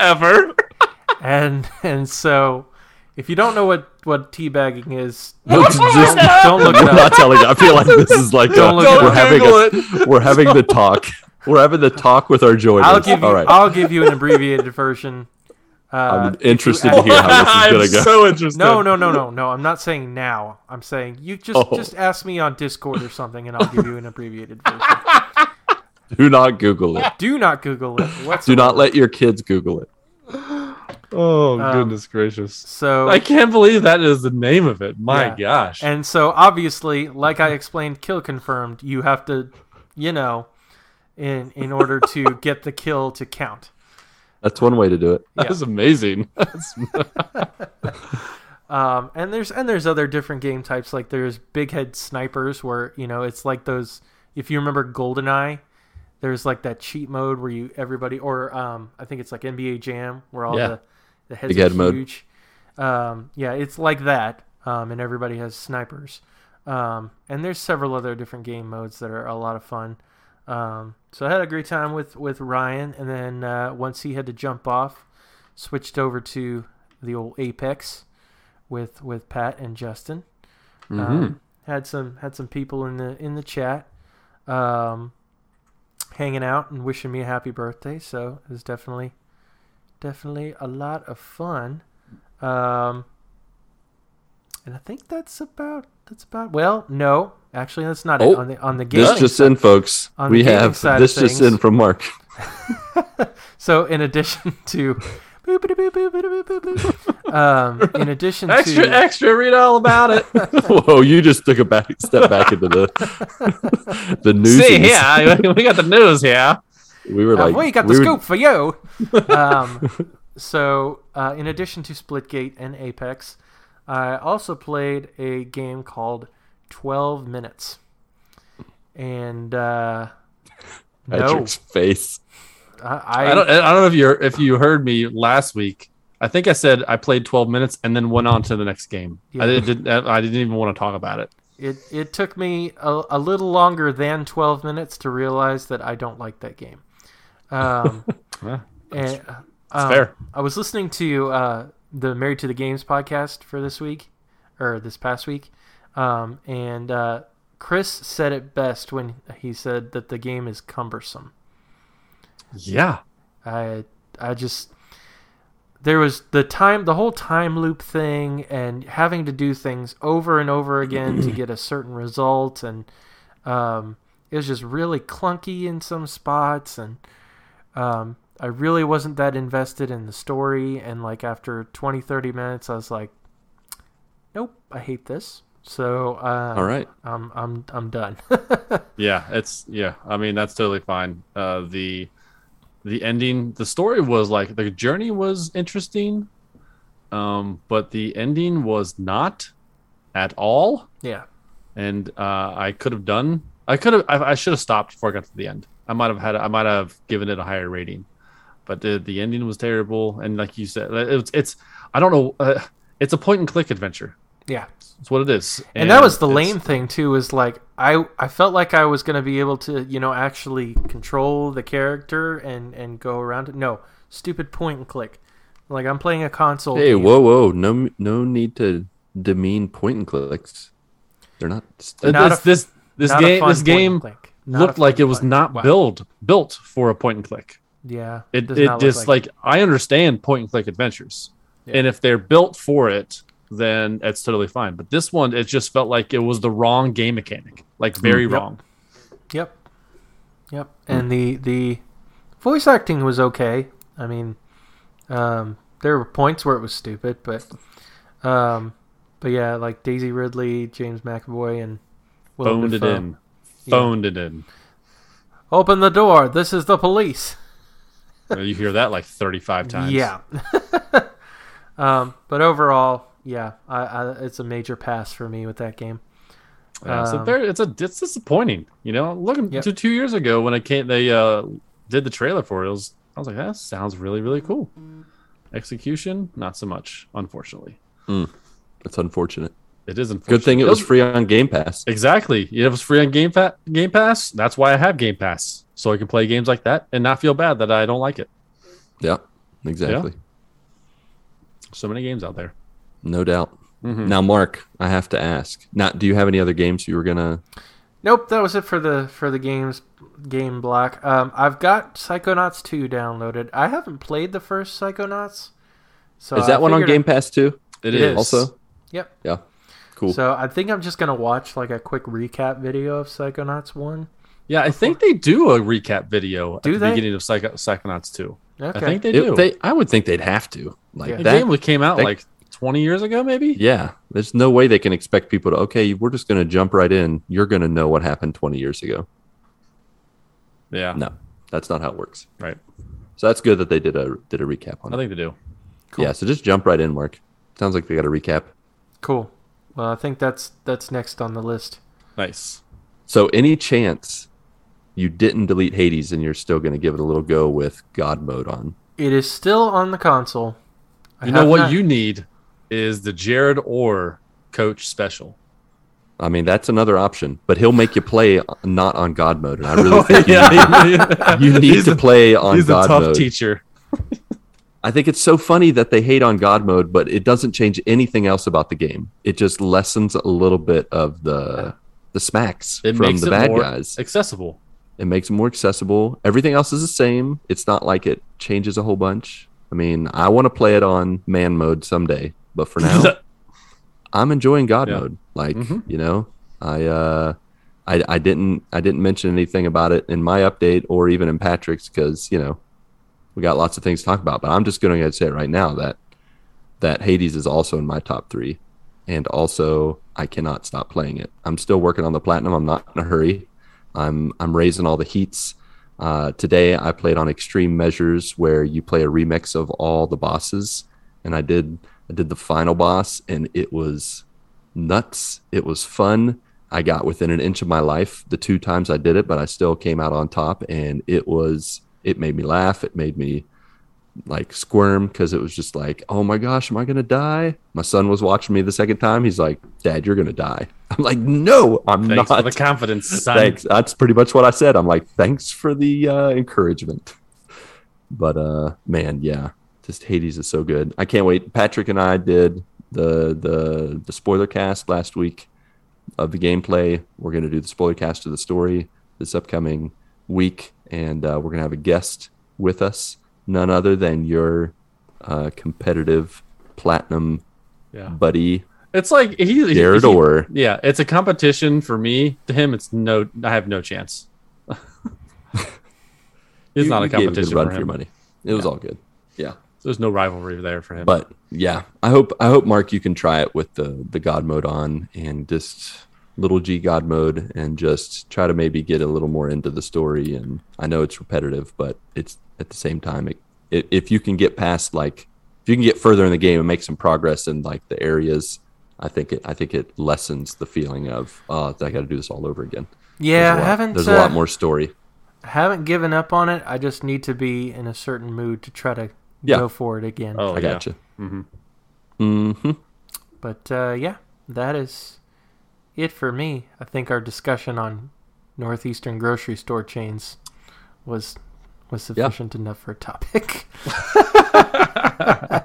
Ever.
and and so if you don't know what what teabagging is,
just-
don't look it
we're
up.
not telling you. I feel like this is like
Don't
a,
look
we're having a, we're having the talk. We're having the talk with our joiners.
I'll give you
All right.
I'll give you an abbreviated version. Uh,
I'm
if you
interested to hear how this is gonna go.
so interested.
No, no, no, no, no. I'm not saying now. I'm saying you just
Oh.
just ask me on Discord or something, and I'll give you an abbreviated version.
Do not Google it.
Do not Google it.
Do not let your kids Google it.
Oh
Um,
goodness gracious!
So
I can't believe that is the name of it. My
Yeah.
gosh!
and so obviously, like I explained, kill confirmed. You have to, you know, in in order to get the kill to count.
That's one way to do it.
that
yeah.
is amazing.
Um, and there's and there's other different game types like there's big head snipers where you know it's like those if you remember GoldenEye, there's like that cheat mode where you everybody or um, I think it's like NBA Jam where all
Yeah.
the the heads
Big
are
head mode.
huge. Um, yeah, it's like that, um, and everybody has snipers. Um, and there's several other different game modes that are a lot of fun. Um, so I had a great time with with Ryan, and then uh, once he had to jump off, switched over to the old Apex with with Pat and Justin.
Mm-hmm.
Um, had some had some people in the in the chat, um, hanging out and wishing me a happy birthday. So it was definitely definitely a lot of fun. Um, and I think that's about that's about. Well, no, actually, that's not
Oh,
it on the on the gaming.
This just in, folks.
on
We have this just
things-
in from Marc.
So in addition to. um, in addition
extra,
to
extra. Read all about it.
Whoa, you just took a back step back into the the news.
See here, we got the news here.
We were like,
we got the
we were-
scoop for you. um, so, uh, in addition to Splitgate and Apex, I also played a game called 12 Minutes. And uh, no,
Patrick's face.
I, I,
I don't. I don't know if you if you heard me last week. I think I said I played 12 minutes and then went on to the next game. I didn't. I didn't even want to talk about it.
it, it took me a, a little longer than 12 minutes to realize that I don't like that game. Um,
Yeah,
and, um,
fair.
I was listening to uh, the Married to the Games podcast for this week, or this past week, um, and uh, Chris said it best when he said that the game is cumbersome.
Yeah.
I I just there was the time the whole time loop thing and having to do things over and over again to get a certain result and um, it was just really clunky in some spots and um, I really wasn't that invested in the story and like after 20 30 minutes I was like nope I hate this so uh,
All right.
I'm I'm I'm done
Yeah, it's yeah. I mean, that's totally fine. Uh, the the ending, the story was like the journey was interesting, um, but the ending was not at all.
yeah
And uh, I could have done. I could have. I, I should have stopped before I got to the end. I might have had. I might have given it a higher rating, but the the ending was terrible. And like you said, it's it's. I don't know. Uh, it's a point and click adventure.
yeah
it's what it is.
and that was the lame thing too is like i i felt like i was going to be able to you know actually control the character and and go around it no stupid point and click like i'm playing a console
Hey,
game.
whoa, whoa! No, no need to demean point and clicks. They're not.
Not
this
a-
this this
Not a
game
fun
this
point and
game
click. Not
looked like it was
point.
not
Wow.
built built for a point and click.
yeah
It it just like, I understand point and click adventures,
Yeah.
and if they're built for it, then it's totally fine. But this one, it just felt like it was the wrong game mechanic, like very
Yep.
wrong.
Yep. Yep. And the the voice acting was okay. I mean, um, there were points where it was stupid, but um, but yeah, like Daisy Ridley, James McAvoy, and Willem
Phoned it in, phoned it in.
Open the door. This is the police.
you hear that like thirty five times.
Yeah. um, but overall, yeah, I, I, it's a major pass for me with that game.
Yeah, so
Um,
there, it's a it's disappointing. You know, looking
Yep.
to two years ago when I came, they uh, did the trailer for it. it was, I was like, that sounds really really cool. Execution, not so much, unfortunately.
That's unfortunate.
It is unfortunate.
Good thing it was free on Game Pass.
Exactly. It was free on Game Pass. Game Pass. That's why I have Game Pass, so I can play games like that and not feel bad that I don't like it.
Yeah, exactly.
So many games out there.
No doubt.
Mhm.
Now, Marc, I have to ask. Not, do you have any other games you were gonna?
Nope, that was it for the for the games game block. Um, I've got Psychonauts 2 downloaded. I haven't played the first Psychonauts. So
Is
I
that one on Game Pass too?
It
It
is
is.
Also,
Yep.
yeah, cool.
So I think I'm just gonna watch like a quick recap video of Psychonauts 1.
Yeah, I think they do a recap video
Do
at the
they?
beginning of Psycho- Psychonauts 2.
Okay.
I think they
It-
do.
they, I would think they'd have to. Like
Yeah.
the
that.
game came out
that-
like 20 years ago, maybe.
Yeah, there's no way they can expect people to. Okay, we're just gonna jump right in. You're gonna know what happened 20 years ago.
Yeah,
No, that's not how it works.
right.
So that's good that they did a did a recap on
I
it.
think they do.
Cool.
Yeah, so just jump right in, Marc. Sounds like they got a recap.
Cool. Well, I think that's that's next on the list.
Nice.
So any chance you didn't delete Hades and you're still gonna give it a little go with God mode on?
It is still on the console. I
You know what
not-
you need is the Jared Orr coach special.
I mean, that's another option, but he'll make you play not on God mode, and I really think you,
yeah,
you need
he's
to play on God mode.
he's a tough
mode.
teacher.
I think it's so funny that they hate on God mode, but it doesn't change anything else about the game. It just lessens a little bit of the the smacks
It
from
makes
the
it
bad
more
guys.
accessible.
It makes it more accessible. Everything else is the same. It's not like it changes a whole bunch. I mean, I want to play it on man mode someday, but for now, I'm enjoying God
Yeah.
mode. Like
Mhm.
you know, I uh, I I didn't I didn't mention anything about it in my update or even in Patrick's because you know we got lots of things to talk about. But I'm just going to say it right now that that Hades is also in my top three, and also I cannot stop playing it. I'm still working on the platinum. I'm not in a hurry. I'm I'm raising all the heats. Uh, today I played on extreme measures where you play a remix of all the bosses, and I did I did the final boss, and it was nuts. It was fun. I got within an inch of my life the two times I did it, but I still came out on top, and it was it made me laugh. It made me like squirm because it was just like, oh my gosh, am I gonna die? My son was watching me the second time. He's like, Dad, you're gonna die. I'm like, no, I'm
Thanks
not.
for the confidence, son.
Thanks. That's pretty much what I said. I'm like, thanks for the uh, encouragement. But uh, man, yeah, just Hades is so good. I can't wait. Patrick and I did the the the spoiler cast last week of the gameplay. We're gonna do the spoiler cast of the story this upcoming week, and uh, we're gonna have a guest with us, none other than your uh, competitive platinum
Yeah,
buddy
it's like he,
Jared
he-
Orr.
Yeah, it's a competition for me. To him, it's no. I have no chance. it's
You-
not a competition
good run
for
for your money. It was all good. Yeah.
There's no rivalry there for him.
But yeah, I hope I hope Marc you can try it with the the God mode on and just little G God mode and just try to maybe get a little more into the story. And I know it's repetitive, but it's at the same time, it, it, if you can get past like if you can get further in the game and make some progress in like the areas, I think it I think it lessens the feeling of oh I got to do this all over again.
Yeah,
there's a
I haven't.
There's
uh,
a lot more story.
haven't given up on it. I just need to be in a certain mood to try to
Yeah.
go for it again.
oh,
I
yeah.
got you.
hmm
hmm
But uh, yeah, that is it for me. I think our discussion on northeastern grocery store chains was was
Yeah.
sufficient enough for a topic.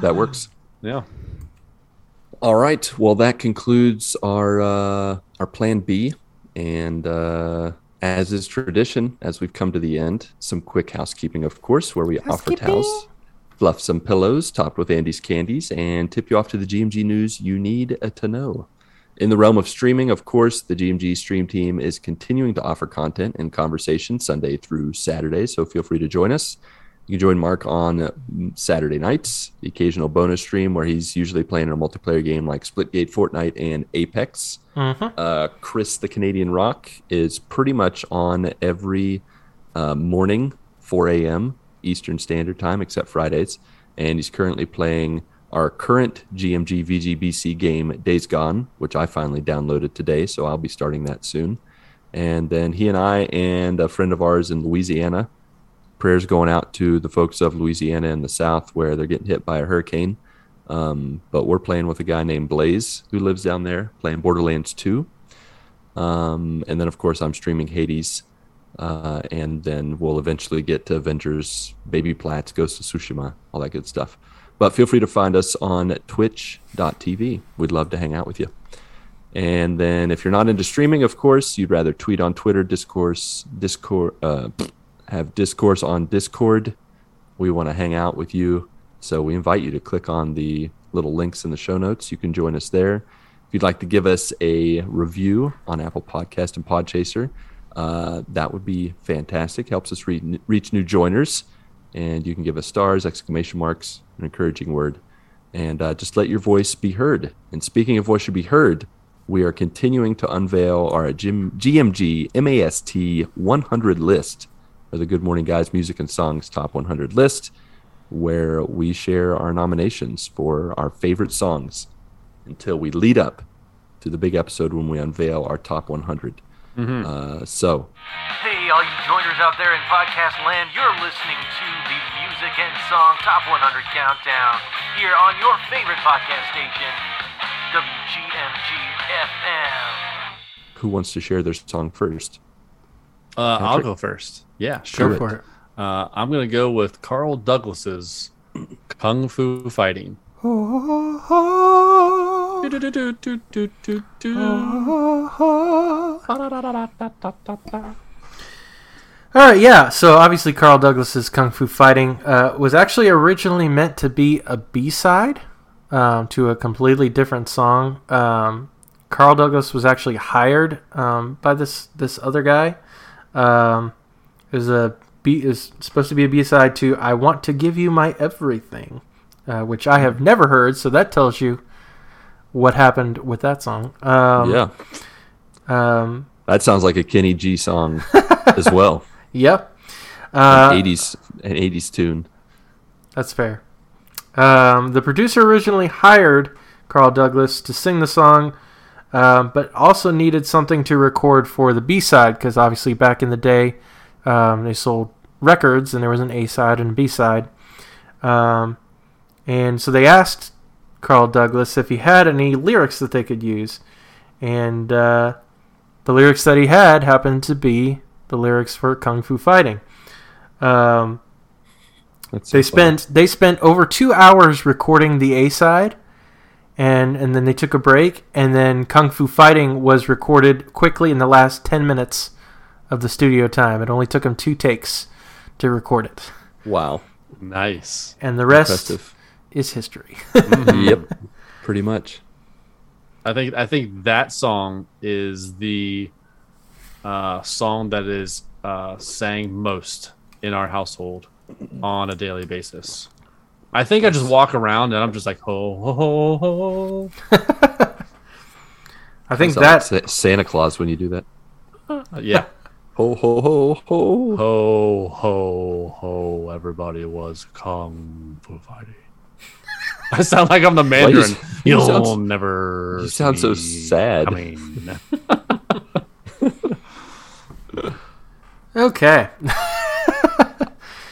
That works.
Yeah.
All right. Well, that concludes our uh, our plan B, and uh, as is tradition, as we've come to the end, some quick housekeeping, of course, where we offer towels, fluff some pillows, topped with Andy's candies, and tip you off to the GMG news you need uh, to know. In the realm of streaming, of course, the GMG stream team is continuing to offer content and conversation Sunday through Saturday, so feel free to join us. You can join Marc on uh, Saturday nights, the occasional bonus stream where he's usually playing a multiplayer game like Splitgate, Fortnite, and Apex.
Mhm.
Uh, Chris, the Canadian Rock, is pretty much on every uh, morning, 4 a.m. Eastern Standard Time, except Fridays. And he's currently playing our current GMG VGBC game, Days Gone, which I finally downloaded today. So I'll be starting that soon. And then he and I and a friend of ours in Louisiana prayers going out to the folks of Louisiana and the South where they're getting hit by a hurricane. Um, but we're playing with a guy named Blaze who lives down there playing Borderlands 2. Um, and then, of course, I'm streaming Hades. Uh, and then we'll eventually get to Avengers, Baby Plats, Ghost of Tsushima, all that good stuff. But feel free to find us on twitch.tv. We'd love to hang out with you. And then if you're not into streaming, of course, you'd rather tweet on Twitter, discourse, Discord, uh, have discourse on Discord. We want to hang out with you. So we invite you to click on the little links in the show notes. You can join us there. If you'd like to give us a review on Apple Podcast and Podchaser, uh, that would be fantastic. Helps us re- reach new joiners. And you can give us stars, exclamation marks, an encouraging word, and uh, just let your voice be heard. And speaking of voice should be heard, we are continuing to unveil our Gym- GMG MAST 100 list, or the Good Morning Guys Music and Songs Top 100 list, where we share our nominations for our favorite songs until we lead up to the big episode when we unveil our top 100. Uh, so,
Hey, all you joiners out there in podcast land, you're listening to the Music and Song Top 100 Countdown here on your favorite podcast station, WGMG FM.
who wants to share their song first?
Uh, I'll go first. Yeah,
Go
sure.
for it.
Uh, I'm gonna go with Carl Douglas's Kung Fu Fighting.
All right, yeah. So obviously, Carl Douglas's Kung Fu Fighting uh, was actually originally meant to be a B side um, to a completely different song. Um, Carl Douglas was actually hired um, by this this other guy. Um, it was a B is supposed to be a B side to "I Want to Give You My Everything," uh, which I have never heard. So that tells you what happened with that song. Um,
yeah,
Um,
that sounds like a Kenny G song as well.
yep. Uh,
80s an 80s tune.
That's fair. Um, the producer originally hired Carl Douglas to sing the song, um, but also needed something to record for the B side because obviously back in the day um, they sold records and there was an A side and a B side. Um, and so they asked Carl Douglas if he had any lyrics that they could use. And uh, the lyrics that he had happened to be the lyrics for Kung Fu Fighting. Um,
That's
they
so funny.
spent they spent over two hours recording the A side, and and then they took a break, and then Kung Fu Fighting was recorded quickly in the last ten minutes of the studio time. It only took them two takes to record it,
wow,
Nice.
and the rest
impressive.
is history.
yep, pretty much.
I think I think that song is the uh, song that is uh, sang most in our household on a daily basis. I think I just walk around and I'm just like ho ho ho ho.
I think
that's
that
like Santa Claus when you do that.
Uh, yeah.
Ho ho ho ho.
Ho ho ho! Everybody was kung fu fighting. I sound like I'm the
Why you
Mandarin.
s- you
You'll
sound-
never.
you sound so
see
sad.
coming.
okay.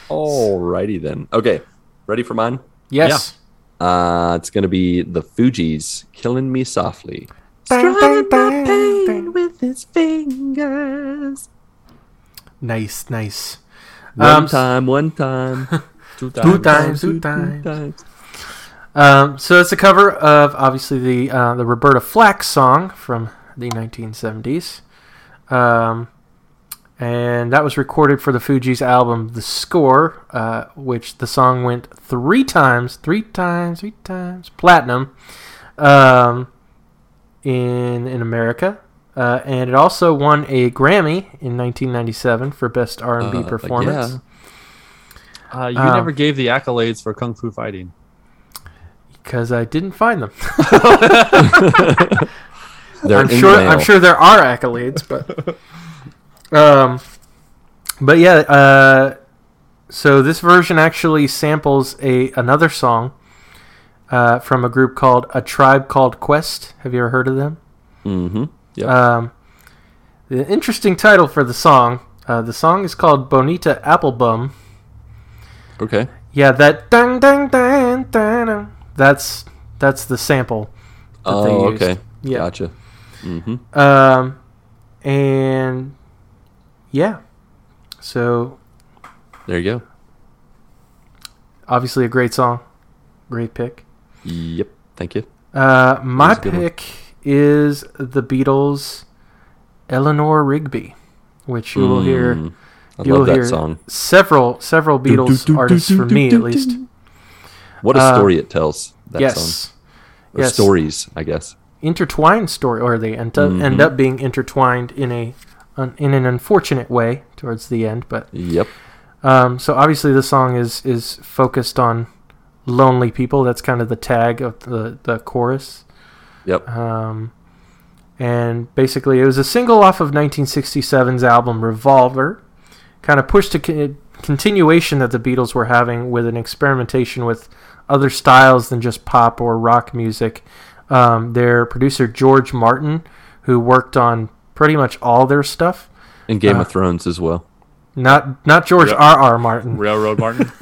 Alrighty then. Okay, ready for mine?
Yes.
Uh, it's gonna be the Fugees, "Killing Me Softly."
Bang, bang, bang, bang.
with his fingers.
Nice, nice.
One
Um,
time, one time,
Two
Two
times.
times, two
two
times.
times.
Um, so it's a cover of obviously the uh, the Roberta Flack song from the 1970s, um, and that was recorded for the Fugees album "The Score," uh, which the song went three times, three times, three times platinum um, in in America, uh, and it also won a Grammy in 1997 for best R&B
Uh,
performance.
yeah.
Uh, you
Um,
never gave the accolades for kung fu fighting.
Because I didn't find them. I'm sure.
the.
I'm sure there are accolades, but um, but yeah. Uh, so this version actually samples a another song uh, from a group called A Tribe Called Quest. Have you ever heard of them?
Mm-hmm. Yep.
Um, the interesting title for the song. Uh, the song is called Bonita Applebum.
okay.
Yeah, that dang dang dang dang that's that's the sample. that they
Oh, okay.
Yeah.
Gotcha. hmm
Um, and yeah, so
There you go.
obviously a great song, great pick.
Yep. Thank you.
Uh, my pick is the Beatles' Eleanor Rigby, which you will hear.
Mm, I
You will
love that
hear
song.
several several Beatles artists for me at least.
What a
Uh,
story it tells. That
yes,
song. Or
yes.
stories, I guess.
intertwined story, or they end up, end
Mhm.
up being intertwined in a in an unfortunate way towards the end. But
Yep.
um, so obviously the song is is focused on lonely people. That's kind of the tag of the the chorus.
Yep.
Um, and basically, it was a single off of 1967's album Revolver. Kind of pushed a con- continuation that the Beatles were having with an experimentation with other styles than just pop or rock music. Um, their producer, George Martin, who worked on pretty much all their stuff,
And Game
Uh,
of Thrones as well.
not not George
Yep.
R. R. Martin.
Railroad Martin.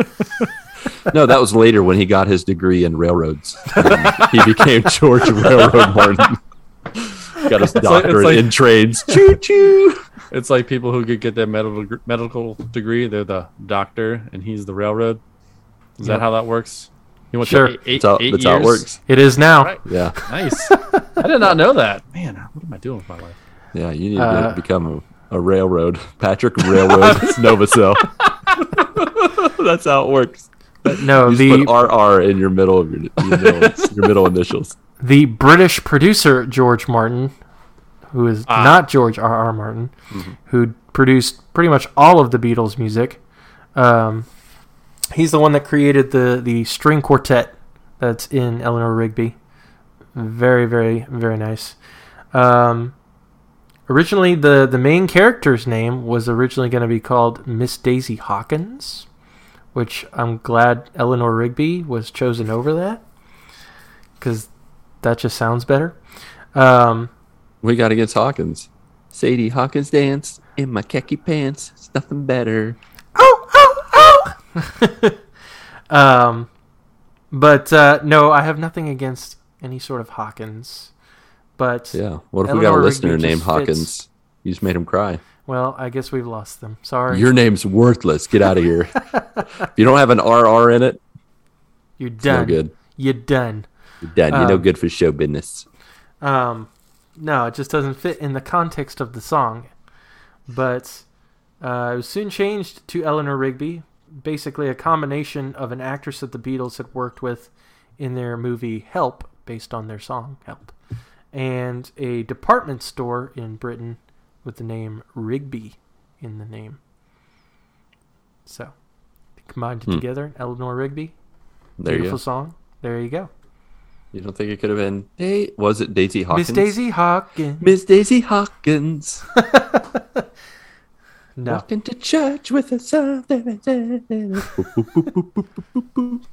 No, that was later when he got his degree in railroads. He became George Railroad Martin. Got his
like- it's
doctorate
like-
in trades. Choo choo.
it's like people who could get their medical medical degree. They're the doctor, and he's the railroad. Is
Yep.
that how that works? He went
Sure.
to eight, eight,
That's how,
eight
that's how it works.
It is now.
Right.
Yeah.
Nice. I did not know that. Man, what am I doing with my life?
Yeah. You need
Uh,
to become a, a railroad. Patrick Railroad Novosel. that's how it works.
But no,
You
the
just put RR in your middle of your, your, middle, your middle initials.
the British producer George Martin, who is
Ah.
not George R. R. Martin, who produced pretty much all of the Beatles' music. Um, he's the one that created the the string quartet that's in Eleanor Rigby. Very, very, very nice. Um, originally, the the main character's name was originally going to be called Miss Daisy Hawkins, which I'm glad Eleanor Rigby was chosen over that because that just sounds better. Um,
We got against Hawkins. Sadie Hawkins dance in my khaki pants. It's nothing better.
oh, oh, oh. um, but uh, no, I have nothing against any sort of Hawkins. But
Yeah. What if we got a listener
Rigby
named
just fits.
Hawkins? You just made him cry.
well, I guess we've lost them. Sorry,
Your name's worthless. Get out of here. if you don't have an RR in it,
you're done.
no good.
You're done.
You're done. You're no
Um,
good for show business.
Um, no, it just doesn't fit in the context of the song. But uh, it was soon changed to Eleanor Rigby, basically a combination of an actress that the Beatles had worked with in their movie Help, based on their song Help, and a department store in Britain with the name Rigby in the name. So, combined it
Hmm.
together, Eleanor Rigby,
There you
beautiful song. There you go.
You don't think it could have been? Hey, was it Daisy Hawkins?
Miss Daisy Hawkins.
Miss Daisy Hawkins.
No.
Walking to church with a son.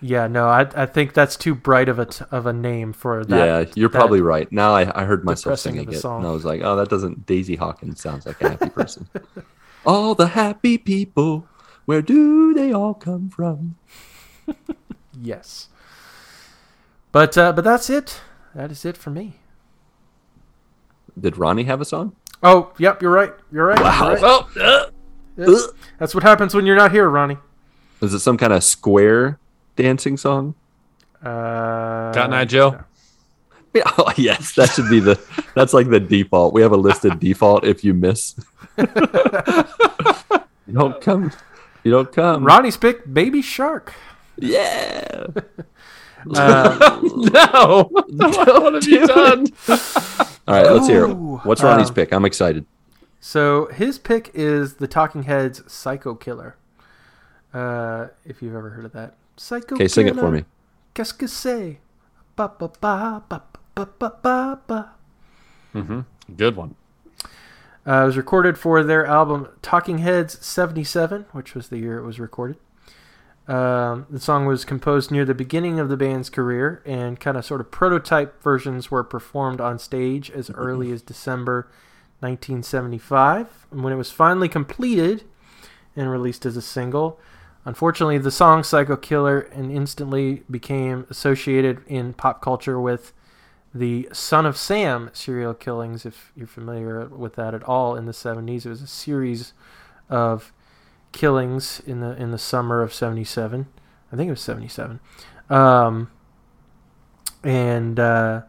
Yeah, no, I I think that's too bright of a t- of a name for that.
yeah, you're
that-
probably right. Now I, I heard myself singing
a
it,
song.
and I was like, oh, that doesn't. Daisy Hawkins sounds like a happy person. all the happy people, where do they all come from?
Yes. But uh, but that's it. That is it for me.
Did Ronnie have a song?
Oh, yep, you're right. You're right.
Wow.
you're right.
Oh, uh,
That's what happens when you're not here, Ronnie.
Is it some kind of square dancing song?
Uh,
Cotton Eye Joe.
Yeah, oh, yes, that should be the. That's like the default. We have a listed default if you miss. you don't come. You don't come.
Ronnie's pick, Baby Shark.
Yeah.
Uh,
no. what have you done?
All right, let's hear it. What's Ronnie's
um,
pick? I'm excited.
so his pick is the Talking Heads Psycho Killer. Uh, if you've ever heard of that. Psycho
Okay, sing it for me.
Qu'est-ce que c'est? Ba ba ba ba ba ba ba ba.
Mm-hmm. Good one.
Uh, it was recorded for their album Talking Heads 77, which was the year it was recorded. Um, the song was composed near the beginning of the band's career, and kind of sort of prototype versions were performed on stage as early as December 1975. And when it was finally completed and released as a single, Unfortunately, the song Psycho Killer and instantly became associated in pop culture with the Son of Sam serial killings, if you're familiar with that at all, in the 70s. It was a series of killings in the in the summer of 77. I think it was 77. Um, and uh,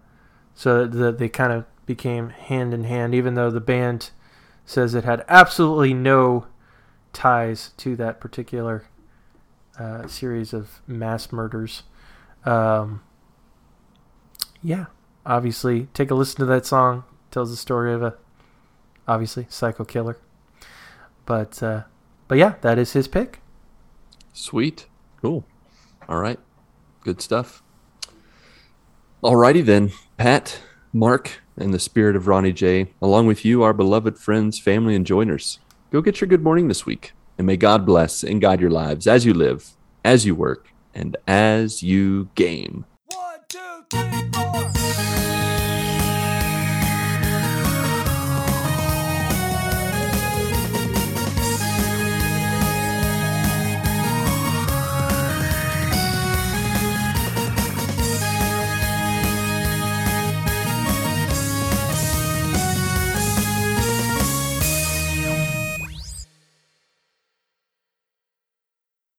so the, they kind of became hand in hand, even though the band says it had absolutely no ties to that particular uh, series of mass murders. Um, yeah, obviously, take a listen to that song. Tells the story of a obviously psycho killer. But uh, but yeah, that is his pick.
Sweet. Cool. All right. Good stuff. Alrighty then, Pat, Marc, and the spirit of Ronnie J, along with you, our beloved friends, family, and joiners, go get your good morning this week. And may God bless and guide your lives as you live, as you work, and as you game.
One, two, three, four.